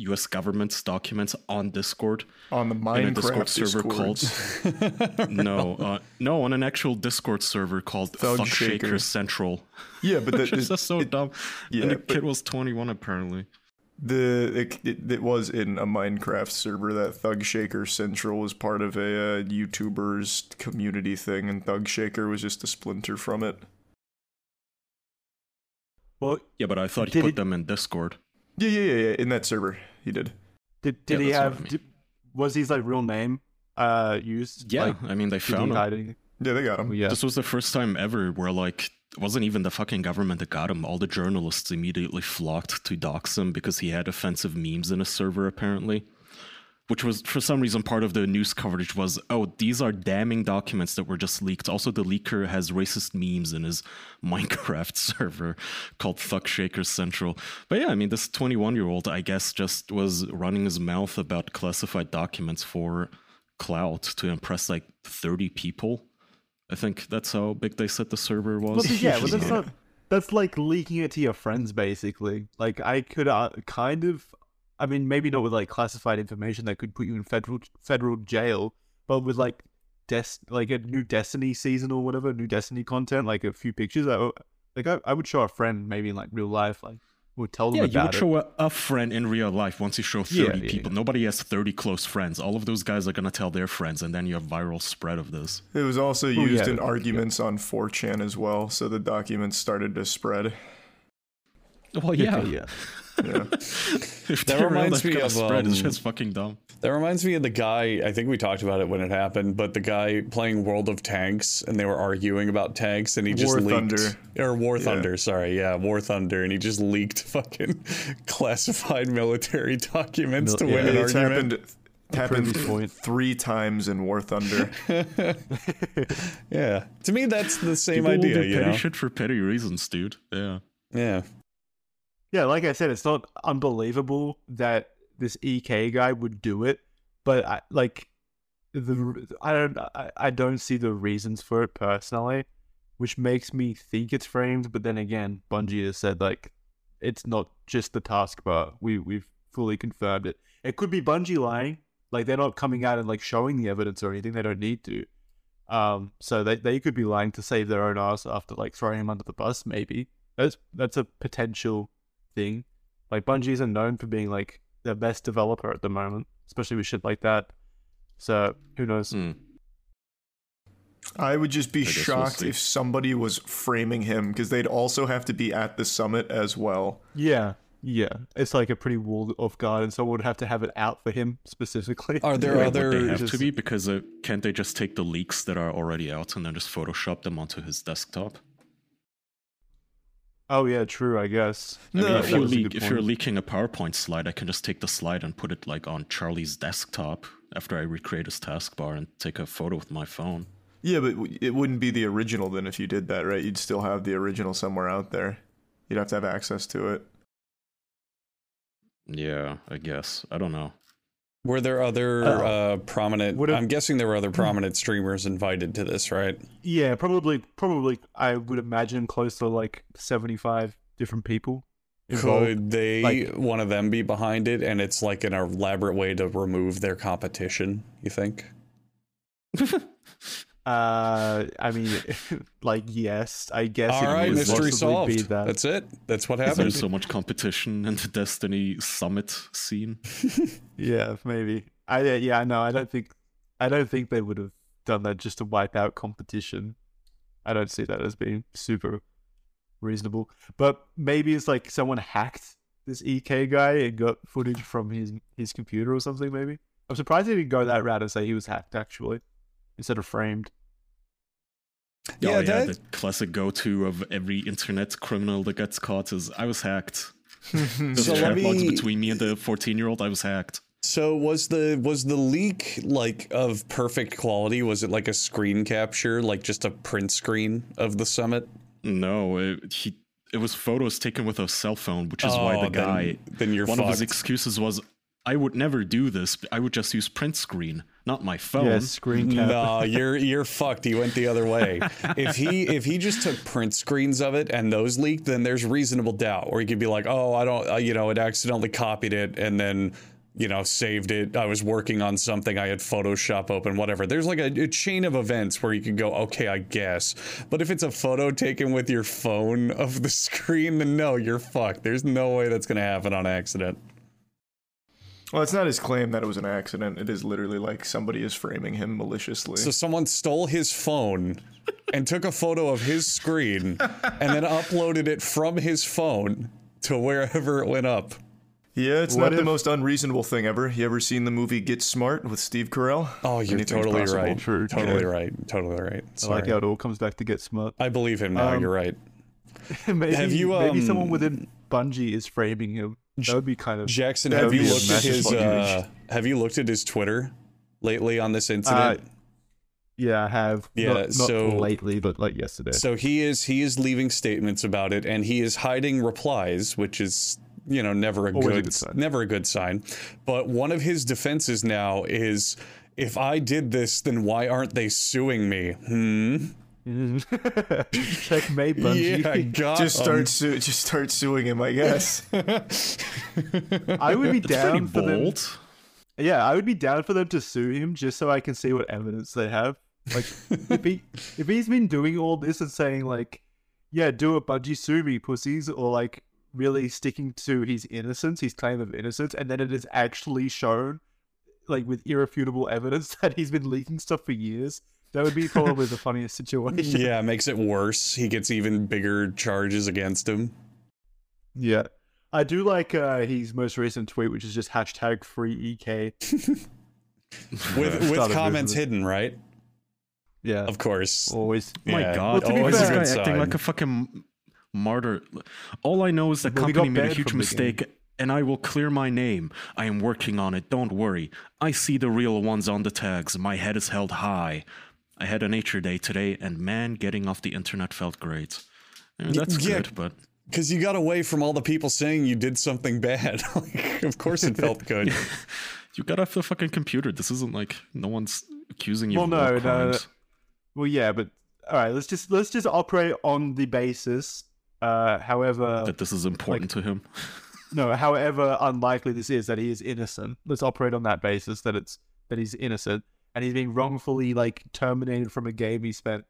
U.S. government's documents on Discord on the in a Minecraft Discord server Discords. called no, uh, no, on an actual Discord server called Thug Fuck Shaker. Shaker Central. Yeah, but the, Which is the, just so dumb. yeah, and the kid was 21 apparently. the it, it, it was in a Minecraft server that Thug Shaker Central was part of a uh, YouTuber's community thing, and Thug Shaker was just a splinter from it. well, Yeah, but I thought he put he- them in Discord. Yeah, yeah, yeah, yeah. In that server, he did. did did Yeah, he that's what I have? mean. Did, was his like real name uh used? Yeah, Like, I mean they found him. hide? Yeah, they got him. Yeah. This was the first time ever where like it wasn't even the fucking government that got him. All the journalists immediately flocked to dox him because he had offensive memes in a server apparently. Which was for some reason part of the news coverage was oh these are damning documents that were just leaked also the leaker has racist memes in his minecraft server called fuck shakers central but yeah i mean this 21 year old i guess just was running his mouth about classified documents for clout to impress like 30 people i think that's how big they said the server was Well, yeah, but that's not. That's like leaking it to your friends, basically. Like I could uh, kind of, I mean, maybe not with like classified information that could put you in federal federal jail, but with like des like a new Destiny season or whatever, new Destiny content, like a few pictures. I, like I, I would show a friend maybe in like real life, like would tell them about it Yeah, you would it. show a, a friend in real life once you show 30 Yeah, yeah, people. Nobody has 30 close friends. All of those guys are going to tell their friends, and then you have viral spread of this. It was also Oh, used yeah. in arguments on 4chan as well, so the documents started to spread. Well, yeah. yeah. Yeah. That reminds me of, spread. It's um, just fucking dumb. That reminds me of the guy. I think we talked about it when it happened, but the guy playing World of Tanks, and they were arguing about tanks, and he just War leaked Thunder. or War Yeah. Thunder. Sorry, yeah, War Thunder, and he just leaked fucking classified military documents to Mil- win yeah, an it's argument. happened happened previous point. three times in War Thunder. Yeah, to me that's the same People will idea. do You petty know? shit for petty reasons, dude. Yeah. Yeah. Yeah, like I said, it's not unbelievable that this EK guy would do it, but I like the I don't I, I don't see the reasons for it personally, which makes me think it's framed. But then again, Bungie has said like it's not just the taskbar. We we've fully confirmed it. It could be Bungie lying, like they're not coming out and like showing the evidence or anything. They don't need to. Um, so they they could be lying to save their own ass after like throwing him under the bus. Maybe that's that's a potential thing. Like Bungie isn't known for being like the best developer at the moment, especially with shit like that. So who knows? Hmm. I would just be guess we'll shocked if somebody was framing him because they'd also have to be at the summit as well. Yeah, yeah. It's like a pretty walled off guard, and someone would have to have it out for him specifically. Are there Wait, other? they have just- to be? Because uh, can't they just take the leaks that are already out and then just Photoshop them onto his desktop? Oh yeah, true. I guess. I No, mean, if you leak, if you're leaking a PowerPoint slide, I can just take the slide and put it like on Charlie's desktop after I recreate his taskbar and take a photo with my phone. Yeah, but it wouldn't be the original then if you did that, right? You'd still have the original somewhere out there. You'd have to have access to it. Yeah, I guess. I don't know. Were there other Uh, uh, prominent? would I'm guessing there were other prominent streamers invited to this, right? yeah, probably, probably. I would imagine close to like seventy-five different people involved. Could they, like- one of them, be behind it, and it's like an elaborate way to remove their competition? You think? Uh, I mean, like yes, I guess. All it right, mystery possibly be solved. that. That's it. That's what happened. There's happened. so much competition in the Destiny Summit scene. Yeah, maybe. I yeah, no, I don't think I don't think they would have done that just to wipe out competition. I don't see that as being super reasonable. But maybe it's like someone hacked this EK guy and got footage from his his computer or something. Maybe I'm surprised they didn't go that route and say he was hacked actually instead of framed. Oh, yeah, oh, yeah, that- the classic go-to of every internet criminal that gets caught is I was hacked. There's So let chat logs me- between me and the 14-year-old. I was hacked. So was the was the leak like of perfect quality? Was it like a screen capture, like just a print screen of the summit? No, it, he. It was photos taken with a cell phone, which is why Oh, the then- guy. then you're one of his excuses was, "I would never do this. I would just use print screen, not my phone." Yeah, screen cap. No, you're you're fucked. He went the other way. If he if he just took print screens of it and those leaked, then there's reasonable doubt. Or he could be like, oh, I don't, uh, you know, it accidentally copied it and then you know saved it. I was working on something. I had Photoshop open, whatever. There's like a, a chain of events where you could go, okay, I guess. But if it's a photo taken with your phone of the screen, then no, you're fucked. There's no way that's gonna happen on accident. Well, it's not his claim that it was an accident. It is literally like somebody is framing him maliciously. So someone stole his phone and took a photo of his screen and then uploaded it from his phone to wherever it went up. yeah, it's What not the most unreasonable thing ever. You ever seen the movie Get Smart with Steve Carell? Oh, you're Anything's totally possible. right. True, totally true. right. Totally right. I like how it all comes back to get smart. I believe him now. Um, you're right. maybe, Have you, maybe um, someone within Bungie is framing him. That would be kind of. Jackson, have you looked at his? Uh, have you looked at his Twitter lately on this incident? Yeah, I have. Yeah, not, not so- lately, but like yesterday. So he is he is leaving statements about it, and he is hiding replies, which is you know never a Always a good, good sign. never a good sign. But one of his defenses now is, if I did this, then why aren't they suing me? Hmm. Checkmate, Bungie. Yeah, got Just 'em. start su- just start suing him, I guess. I would be It's pretty down for them. Yeah, I would be down for them to sue him just so I can see what evidence they have. Like, if he if he's been doing all this and saying like, "Yeah, do a Bungie sue me, pussies," or like really sticking to his innocence, his claim of innocence, and then it is actually shown, like with irrefutable evidence that he's been leaking stuff for years, that would be probably the funniest situation. yeah, makes it worse. He gets even bigger charges against him. Yeah. I do like uh, his most recent tweet, which is just hashtag free EK. With with comments with hidden, right? Yeah, Of course. always. My Yeah, God, to be why this fair- guy acting sign. like a fucking martyr? All I know is the Well, company made a huge mistake, and I will clear my name. I am working on it. Don't worry. I see the real ones on the tags. My head is held high. I had a nature day today, and man, getting off the internet felt great. That's yeah. good, but Because you got away from all the people saying you did something bad. like, of course it felt good. you got off the fucking computer. This isn't like no one's accusing you Well, of no, war no, crimes. Well, yeah, but all right. Let's just let's just operate on the basis. Uh, however, That this is important to him. no, however unlikely this is that he is innocent. Let's operate on that basis that it's that he's innocent and he's being wrongfully like terminated from a game he spent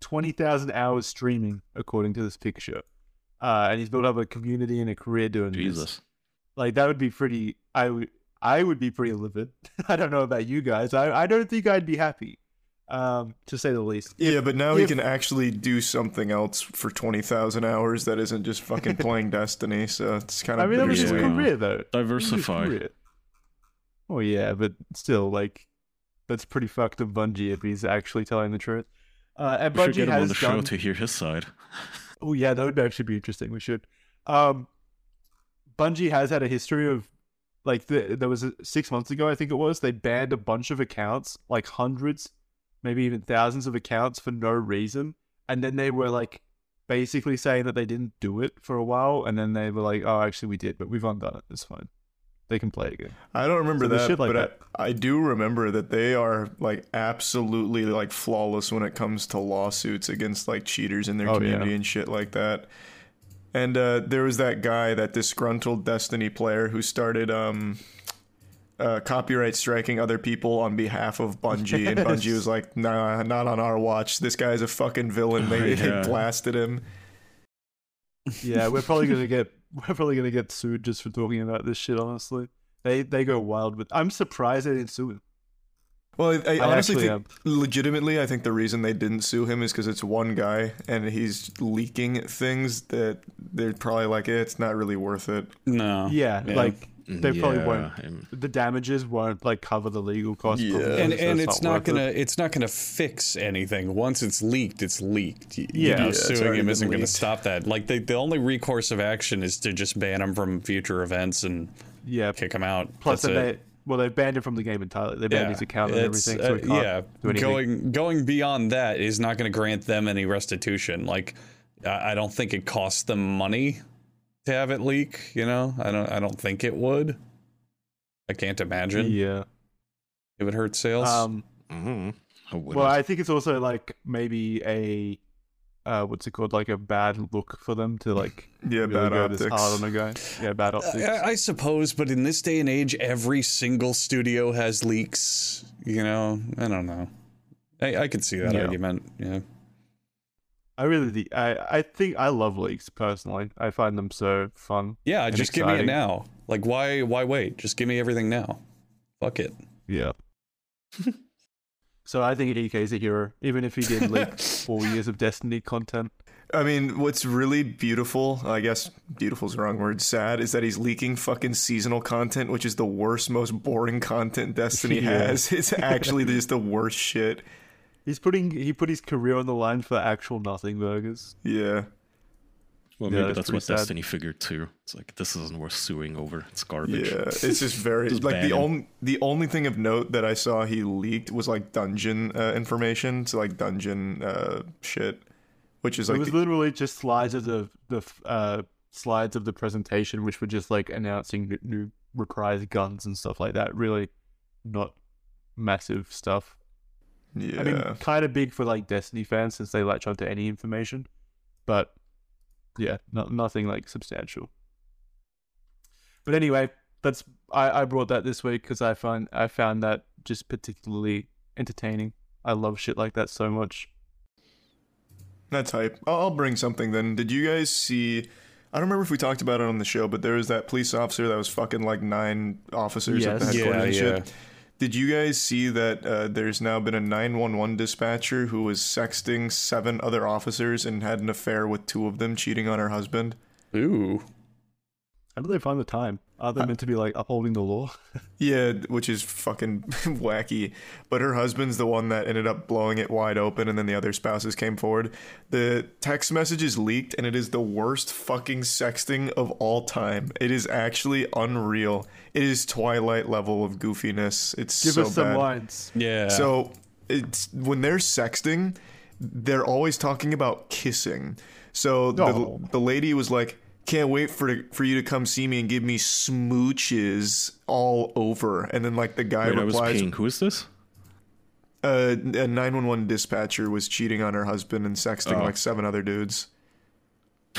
twenty thousand hours streaming, according to this picture. Uh, and he's built up a community and a career doing this. Like that would be pretty. I would. I would be pretty livid. I don't know about you guys. I. I don't think I'd be happy. Um, to say the least. yeah, but now he can actually do something else for twenty thousand hours that isn't just fucking playing Destiny. So it's kind of I mean, that was his Yeah. career, though. That Diversify. career. Oh yeah, but still, like, that's pretty fucked up, Bungie, if he's actually telling the truth. Uh, and We should Bungie get him on has the show done. to hear his side. Oh yeah, that would actually be interesting. We should. Um, Bungie has had a history of, like, the, there was a, six months ago, I think it was. They banned a bunch of accounts, like hundreds, maybe even thousands of accounts for no reason, and then they were like, basically saying that they didn't do it for a while, and then they were like, "Oh, actually, we did, but we've undone it. It's fine. They can play again." I don't remember So that, shit like but that. I, I do remember that they are like absolutely like flawless when it comes to lawsuits against like cheaters in their Oh, community yeah. and shit like that. And uh, there was that guy, that disgruntled Destiny player, who started um, uh, copyright striking other people on behalf of Bungie, and Bungie was like, "Nah, not on our watch. This guy's a fucking villain." They, Oh, they blasted him. Yeah, we're probably gonna get we're probably gonna get sued just for talking about this shit. Honestly, they they go wild with. I'm surprised they didn't sue him. Well, I, I I honestly actually think, legitimately, I think the reason they didn't sue him is because it's one guy and he's leaking things that they're probably like, eh, it's not really worth it. No. Yeah, Yeah. like they probably won't. um, The damages won't like cover the legal costs. Yeah. probably, and so and it's not worth it. gonna it's not gonna fix anything once it's leaked it's leaked Y- you Yeah. know, Yeah, suing him isn't gonna stop that like the, the only recourse of action is to just ban him from future events and Yeah. kick him out Plus, That's it. they well they banned him from the game entirely. They banned his account and it's, everything. So uh, he yeah, going going beyond that is not going to grant them any restitution. Like, I, I don't think it costs them money to have it leak. You know, I don't. I don't think it would. I can't imagine Yeah. it would hurt sales. Um. mhm. I. Well, I think it's also like maybe a uh, what's it called? Like a bad look for them to like Yeah, really bad go optics. this hard on a guy. Yeah, bad optics. I, I suppose, but in this day and age, every single studio has leaks. You know, I don't know. I, I could see that Yeah. argument. Yeah. I really, do- I, I think I love leaks personally. I find them so fun. Yeah, And just give me it now. Like, why? Why wait? Just give me everything now. Fuck it. Yeah. so I think EK is a hero, even if he did leak four years of Destiny content. I mean, what's really beautiful, I guess beautiful is the wrong word, sad, is that he's leaking fucking seasonal content, which is the worst, most boring content Destiny Yeah. has. It's actually just the worst shit. He's putting he put his career on the line for actual nothing burgers. Yeah. Well, Yeah, maybe that's that's, what sad. Destiny figured too. It's like this isn't worth suing over. It's garbage. Yeah, it's just very Just like the only the only thing of note that I saw he leaked was like dungeon uh, information, so like dungeon uh, shit, which is like it was the- literally just slides of the the uh, slides of the presentation, which were just like announcing n- new reprise guns and stuff like that. Really, not massive stuff. Yeah. I mean, kind of big for like Destiny fans since they latch onto any information, but yeah, no, nothing like substantial. But anyway, that's I, I brought that this week because I find I found that just particularly entertaining. I love shit like that so much. That's hype. I'll, I'll bring something then. Did you guys see? I don't remember if we talked about it on the show, but there was that police officer that was fucking like nine officers at the headquarters Yeah, and yeah. Shit. Did you guys see that uh, there's now been a 911 dispatcher who was sexting seven other officers and had an affair with two of them, cheating on her husband? Ooh. How do they find the time? Are they meant to be like upholding the law? Yeah, which is fucking wacky. But her husband's the one that ended up blowing it wide open, and then the other spouses came forward. The text message is leaked, and it is the worst fucking sexting of all time. It is actually unreal. It is Twilight level of goofiness. It's Give so us some bad. lines. Yeah. So it's when they're sexting, they're always talking about kissing. So Oh. the the lady was like, "Can't wait for for you to come see me and give me smooches all over." And then like the guy Wait, replies. Who is this? uh, "A nine one one dispatcher was cheating on her husband and sexting Oh. like seven other dudes."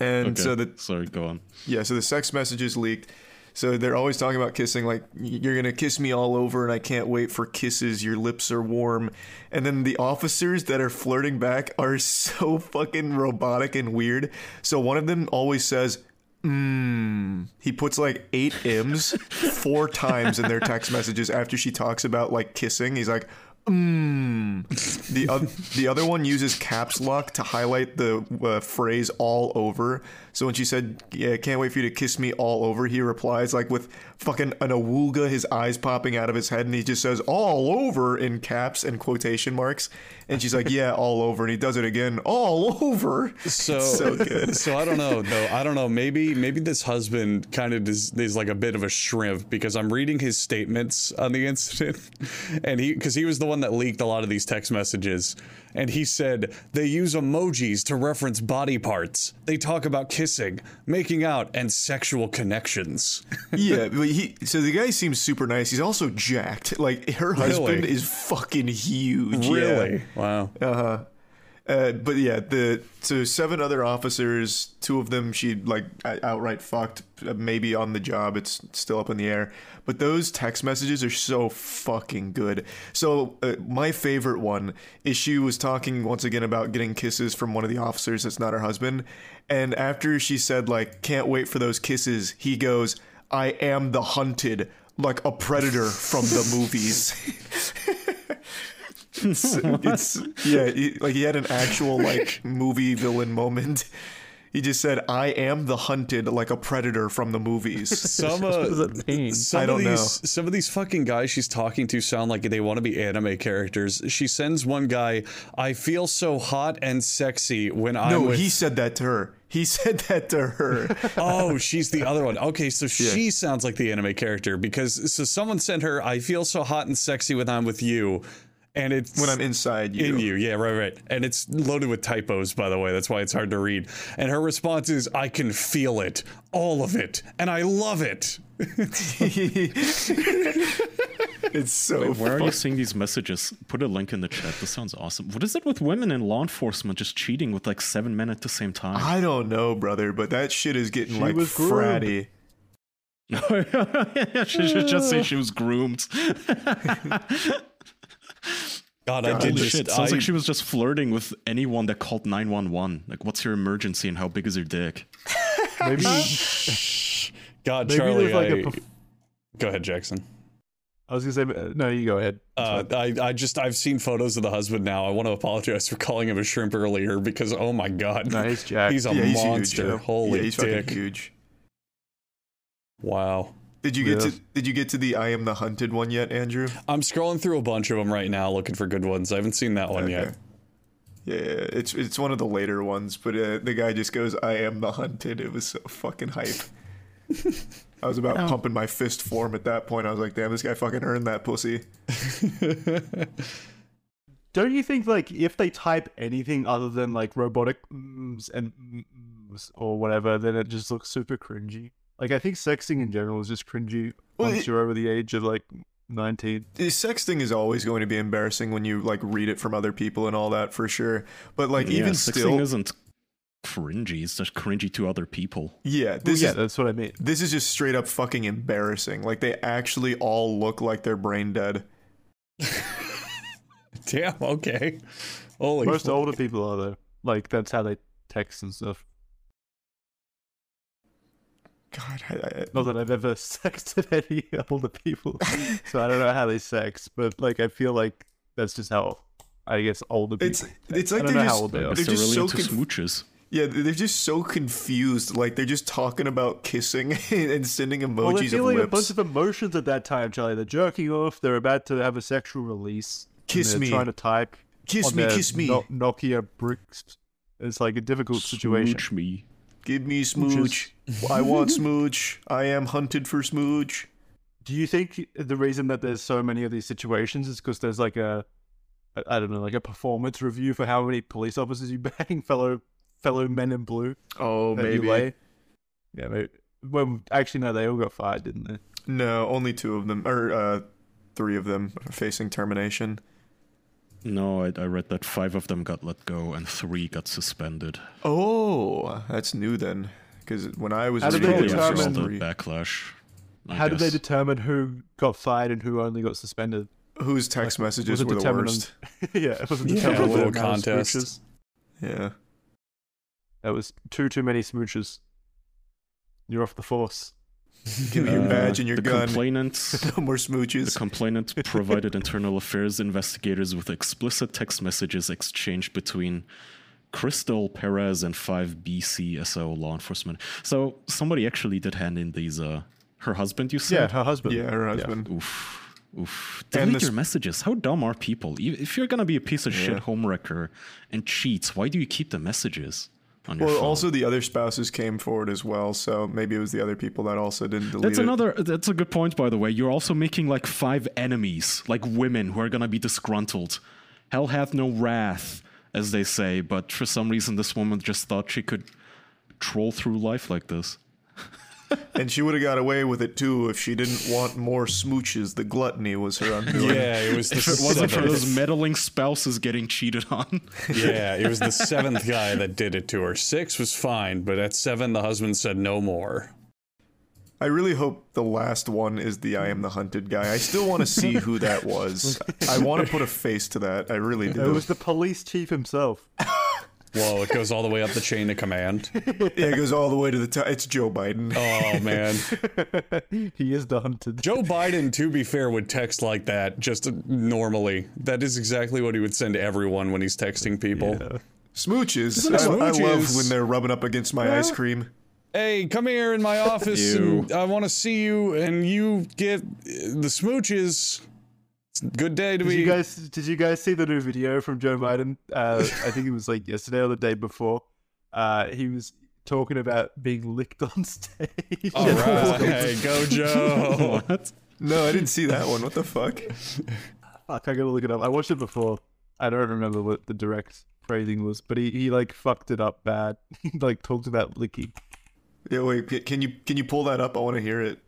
And Okay. so the Sorry, go on. yeah, so the sex messages leaked. So they're always talking about kissing, like you're gonna kiss me all over, and I can't wait for kisses. Your lips are warm, and then the officers that are flirting back are so fucking robotic and weird. So one of them always says, "Mmm." He puts like eight m's four times in their text messages after she talks about like kissing. He's like, Mmm. The oth- the other one uses caps lock to highlight the uh, phrase "all over." So when she said, "Yeah, can't wait for you to kiss me all over," he replies like with fucking an awooga, his eyes popping out of his head, and he just says "all over" in caps and quotation marks. And she's like, "Yeah, all over," and he does it again, "all over." So, so good. so I don't know though. I don't know. Maybe maybe this husband kind of is, is like a bit of a shrimp because I'm reading his statements on the incident, and he because he was the one that leaked a lot of these text messages, and he said they use emojis to reference body parts. They talk about kissing, making out, and sexual connections. yeah, but he. So the guy seems super nice. He's also jacked. Like her husband Really? is fucking huge. Yeah. really? Wow. Uh-huh. Uh, but yeah, the so seven other officers, two of them she like outright fucked, uh, maybe on the job. It's still up in the air. But those text messages are so fucking good. So uh, my favorite one is she was talking once again about getting kisses from one of the officers that's not her husband, and after she said like can't wait for those kisses, he goes, "I am the hunted." Like a predator from the movies. it's, it's yeah, he, like he had an actual like movie villain moment. He just said, "I am the hunted, like a predator from the movies." Some, What uh, does mean? some I of don't these know. some of these fucking guys she's talking to sound like they want to be anime characters. She sends one guy, "I feel so hot and sexy when I'm no, with." he said that to her. He said that to her. oh, she's the other one. Okay, so she sounds like the anime character because so someone sent her, "I feel so hot and sexy when I'm with you," and it's when I'm inside you. in you. Yeah, right, right. And it's loaded with typos, by the way. That's why it's hard to read. And her response is, I can feel it, all of it, and I love it. it's so. Wait, where are you seeing these messages? Put a link in the chat. This sounds awesome. What is it with women in law enforcement just cheating with like seven men at the same time? I don't know, brother, but that shit is getting She like was groomed. fratty. she should just say she was groomed. God, I did shit! Sounds I, like she was just flirting with anyone that called nine one one. Like, what's your emergency and how big is your dick? Maybe God, maybe Charlie. like I, a. perf- go ahead, Jackson. I was gonna say uh, no. You go ahead. Uh, I, I just I've seen photos of the husband now. I want to apologize for calling him a shrimp earlier because oh my god, No, he's he's a yeah, he's monster. huge. Holy yeah, he's dick! fucking huge. Wow. Did you get Yeah. to Did you get to the "I am the hunted" one yet, Andrew? I'm scrolling through a bunch of them right now, looking for good ones. I haven't seen that one yet. Yeah, it's it's one of the later ones, but uh, the guy just goes, "I am the hunted." It was so fucking hype. I was about Oh. pumping my fist for him at that point. I was like, "Damn, this guy fucking earned that pussy." Don't you think like if they type anything other than like robotic mms and mms or whatever, then it just looks super cringy. Like I think sexting in general is just cringy Well, once it- you're over the age of like nineteen. The sexting is always going to be embarrassing when you like read it from other people and all that for sure. But like yeah, even sexting still, isn't cringy. It's just cringy to other people. yeah, Well, yeah, is that's what I mean. this is just straight up fucking embarrassing. Like they actually all look like they're brain dead. Damn. Okay. Holy. Most fuck. older people are though. Like that's how they text and stuff. God, I, I, Not that I've ever sexted any older people, so I don't know how they sex. But like I feel like that's just how I guess older people. it's text. it's I like don't they're how just old they are. Unless they're they're just really so into conf- smooches. yeah they're just so confused. Like they're just talking about kissing and sending emojis Well, they're of feeling a bunch of emotions at that time, Charlie. They're jerking off. They're about to have a sexual release. and Kiss they're me. Trying to type. kiss on me, their kiss me, No- Nokia bricks. It's like a difficult situation. Smooch me. give me smooch. I want smooch. I am hunted for smooch. Do you think the reason that there's so many of these situations is because there's like a, I don't know, like a performance review for how many police officers you bang, fellow fellow men in blue? Oh, that you lay? Yeah, maybe. Well, actually, no, they all got fired, didn't they? No, only two of them, or uh, three of them are facing termination. No, I, I read that five of them got let go and three got suspended. Oh, that's new then. Because when I was How did reading they it, it was after just determine- the backlash. I How did they determine who got fired and who only got suspended? Whose text Like, messages were the determined worst? yeah, it wasn't Yeah, determined a the little contest. smooches. Yeah. That was too too many smooches. You're off the force. Give me your Uh, badge and your the gun. Complainant, no more smooches. the complainant provided internal affairs investigators with explicit text messages exchanged between Crystal Perez and five BCSO law enforcement. So somebody actually did hand in these. Uh, her husband, you said? Yeah, said? her husband. yeah, her husband. Oof. Oof. Delete this- your messages. How dumb are people? If you're gonna be a piece of Yeah. shit homewrecker and cheats, why do you keep the messages on Well, phone? also the other spouses came forward as well, so maybe it was the other people that also didn't delete That's it. another. That's a good point, by the way. You're also making like five enemies, like women who are gonna be disgruntled. Hell hath no wrath, as they say. But for some reason, this woman just thought she could troll through life like this. And she would have got away with it too if she didn't want more smooches. The gluttony was her undoing. Yeah, it was the If it wasn't for those meddling spouses getting cheated on, yeah, it was the seventh guy that did it to her. Six was fine, but at seven, the husband said no more. I really hope the last one is the I am the hunted guy. I still want to see who that was. I want to put a face to that. I really do. It was the police chief himself. Whoa, it goes all the way up the chain of command. Yeah, it goes all the way to the top. It's Joe Biden. Oh man, he is the hunted. Joe Biden, to be fair, would text like that just normally. That is exactly what he would send to everyone when he's texting people. Smooches. it I, I love when they're rubbing up against my ice cream. Hey, come here in my office, and I want to see you, and you get the smooches. Good day to Did be. you guys did you guys see the new video from Joe Biden? Uh, I think it was like yesterday or the day before. Uh, he was talking about being licked on stage. all right, hey, go Joe. what? No, I didn't see that one. What the fuck? Fuck, I gotta look it up. I watched it before. I don't remember what the direct phrasing was, but he, he like fucked it up bad. he like talked about licking. Yeah, wait. Can you can you pull that up? I want to hear it.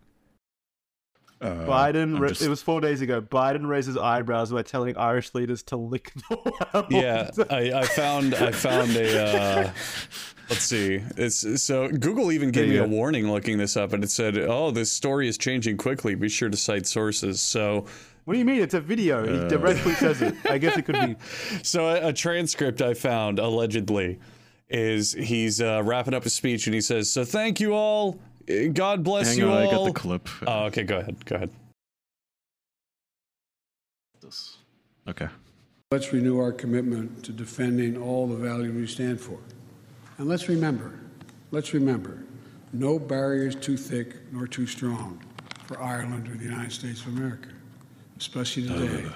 Uh, Biden, ra- just- it was four days ago. Biden raises eyebrows by telling Irish leaders to lick the world. yeah, I, I found I found a. Uh, let's see. It's so Google even gave There me you a warning looking this up, and it said, "Oh, this story is changing quickly. Be sure to cite sources." So, What do you mean? It's a video. He Uh. directly says it. I guess it could be. so a, a transcript I found allegedly is he's uh, wrapping up his speech, and he says, "So thank you all. Uh, God bless Hang you on, I got the clip. Oh, okay. Go ahead. Go ahead. okay. Let's renew our commitment to defending all the values we stand for. And let's remember, let's remember, no barrier is too thick nor too strong for Ireland or the United States of America, especially today.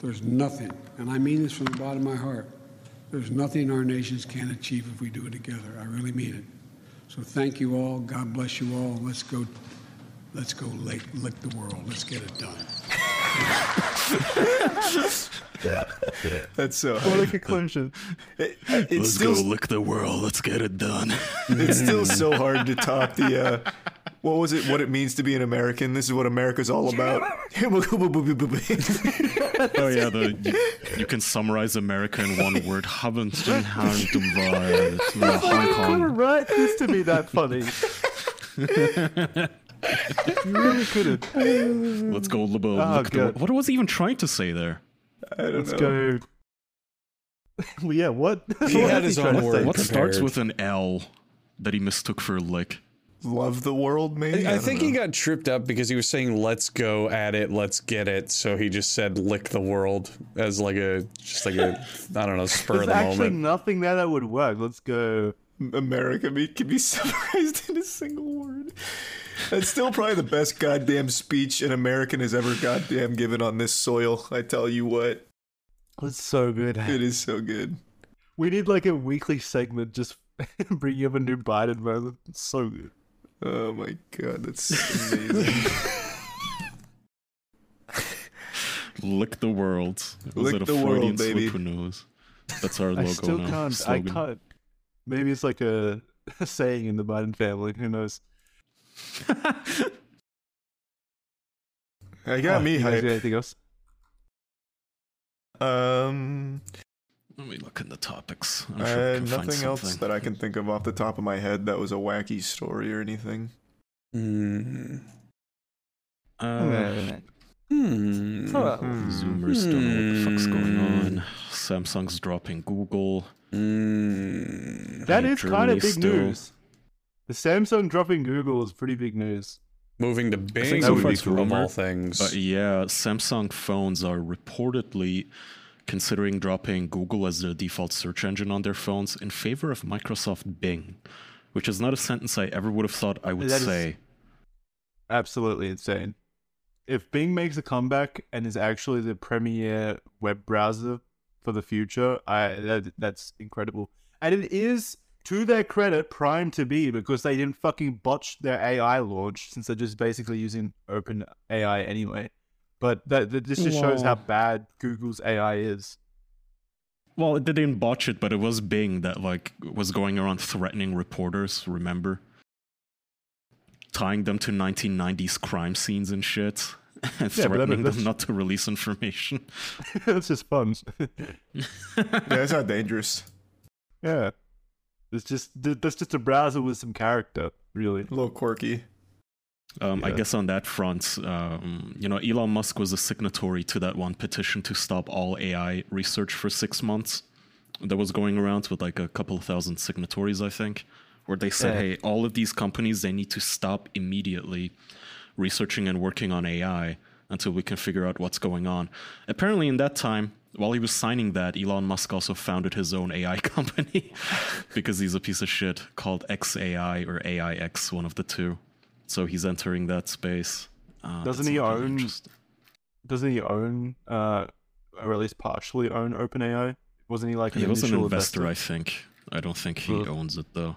There's nothing, and I mean this from the bottom of my heart, There's nothing our nations can't achieve if we do it together. I really mean it. So thank you all. God bless you all. Let's go. Let's go lick, lick the world. Let's get it done. That's so. What a conclusion. It, it's Let's still go lick the world. Let's get it done. it's still so hard to top the. Uh, what was it? What it means to be an American? This is what America's all about. oh yeah, the you, you can summarize America in one word. Haven't been harmed by Hong couldn't write this to be that funny. you really couldn't. Let's go lick oh, the Oh, the What was he even trying to say there? I don't Let's know. go. well, yeah, what? He what had his own word. say? What starts with an L that he mistook for lick? Love the world, maybe. I, don't think know. he got tripped up because he was saying "Let's go at it, let's get it," so he just said "lick the world" as like a just like a I don't know spur of There's the actually moment. nothing there that would work. Let's go. America be, can be summarized in a single word. That's still probably the best goddamn speech an American has ever goddamn given on this soil. I tell you what, It's so good. it is so good. We need like a weekly segment just bringing up a new Biden moment. It's so good. Oh my god, that's amazing. Lick the world. Was Lick it a the world, Freudian baby. slip? Who knows? That's our logo I still now. can't. slogan. I can't. Maybe it's like a, a saying in the Biden family. Who knows? I got Oh, me you guys got hype. Anything else? Um, Let me look in the topics. I'm uh, sure I can find nothing else that I can think of off the top of my head that was a wacky story or anything. Mm. Uh, Hmm. Zoomers don't know what the fuck's going on. Samsung's dropping Google. Mm. That Hey, is kind of big still- news. The Samsung dropping Google is pretty big news. Moving to Bing so far of all things. But yeah, Samsung phones are reportedly considering dropping Google as their default search engine on their phones in favor of Microsoft Bing, which is not a sentence I ever would have thought I would That say. Absolutely insane. If Bing makes a comeback and is actually the premier web browser for the future, I that, that's incredible. And it is to their credit primed to be because they didn't fucking botch their AI launch since they're just basically using open AI anyway. But that, that this just shows how bad Google's AI is. Well, it didn't botch it, but it was Bing that like was going around threatening reporters. Remember, tying them to 1990s crime scenes and shit, and Yeah, but threatening them not to release information. that's just fun. Yeah, it's not dangerous. yeah. It's just that's just a browser with some character, really. A little quirky. Um, I guess on that front, um, you know, Elon Musk was a signatory to that one petition to stop all AI research for six months. That was going around with like a couple of thousand signatories, I think, where they said, Yeah. "Hey, all of these companies they need to stop immediately researching and working on AI until we can figure out what's going on." Apparently, in that time, while he was signing that, Elon Musk also founded his own AI company because he's a piece of shit called XAI or AIX, one of the two. So he's entering that space. Uh, Doesn't he looking own- Doesn't he own, uh, or at least partially own OpenAI? Wasn't he like an He was an initial investor, I think. I don't think he Ugh. owns it though.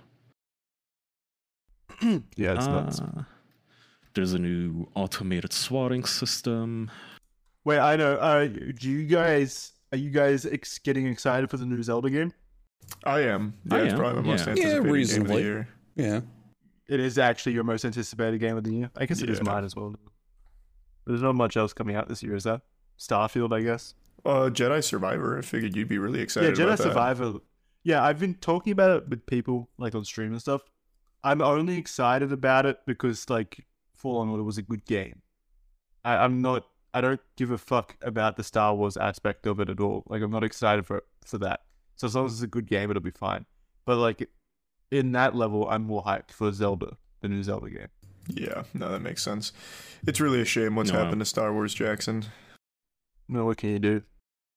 yeah, it's nuts. Uh, there's a new automated swatting system. Wait, I know. Uh, do you guys are you guys ex- getting excited for the new Zelda game? I am. Yeah, I it's am, probably my most yeah. Yeah, game of the reasonably. year. yeah. It is actually your most anticipated game of the year. I guess it is Yeah. mine as well. There's not much else coming out this year, is that? Starfield, I guess. Uh, Jedi Survivor. I figured you'd be really excited yeah, Jedi about that. Survivor. Yeah, I've been talking about it with people like on stream and stuff. I'm only excited about it because like Fallen Order was a good game. I, I'm not. I don't give a fuck about the Star Wars aspect of it at all. Like I'm not excited for for that. So as long as it's a good game, it'll be fine. But like in that level, I'm more hyped for Zelda, the new Zelda game. Yeah, no, that makes sense. It's really a shame what's No. happened to Star Wars, Jackson. No, what can you do?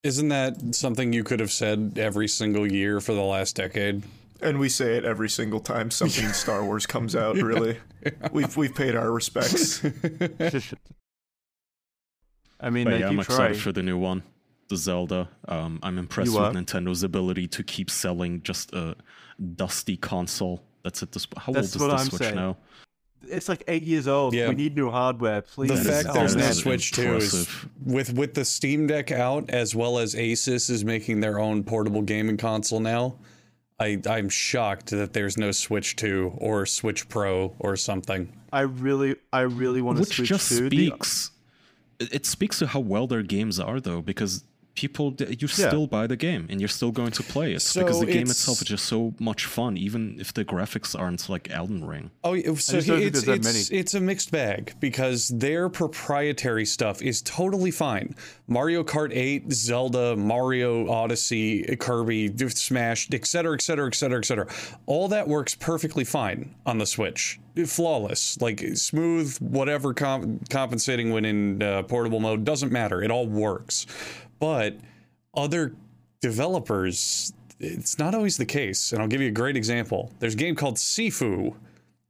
Isn't that something you could have said every single year for the last decade? And we say it every single time something Star Wars comes out. Really, we've we've paid our respects. I mean, But they yeah, I'm keep trying. excited for the new one. the Zelda. Um, I'm impressed with? Nintendo's ability to keep selling just a dusty console. That's at this. How That's old is what the I'm Switch saying. now? it's like eight years old. Yeah. We need new hardware, please. the fact that there's no man. Switch 2 is with with the Steam Deck out as well as Asus is making their own portable gaming console now. I I'm shocked that there's no Switch 2 or Switch Pro or something. I really, I really want to Which switch just to the- speaks. It it speaks to how well their games are, though, because people you Yeah. still buy the game and you're still going to play it So because the game itself is just so much fun, even if the graphics aren't like Elden Ring. Oh, yeah, so just it's it's, many. it's a mixed bag because their proprietary stuff is totally fine. Mario Kart 8, Zelda, Mario Odyssey, Kirby, Smash, etc., etc., etc., cetera, et cetera, et cetera. All that works perfectly fine on the Switch. Flawless, like smooth, whatever com- compensating when in uh, portable mode doesn't matter. It all works. But other developers, it's not always the case. And I'll give you a great example. There's a game called Sifu,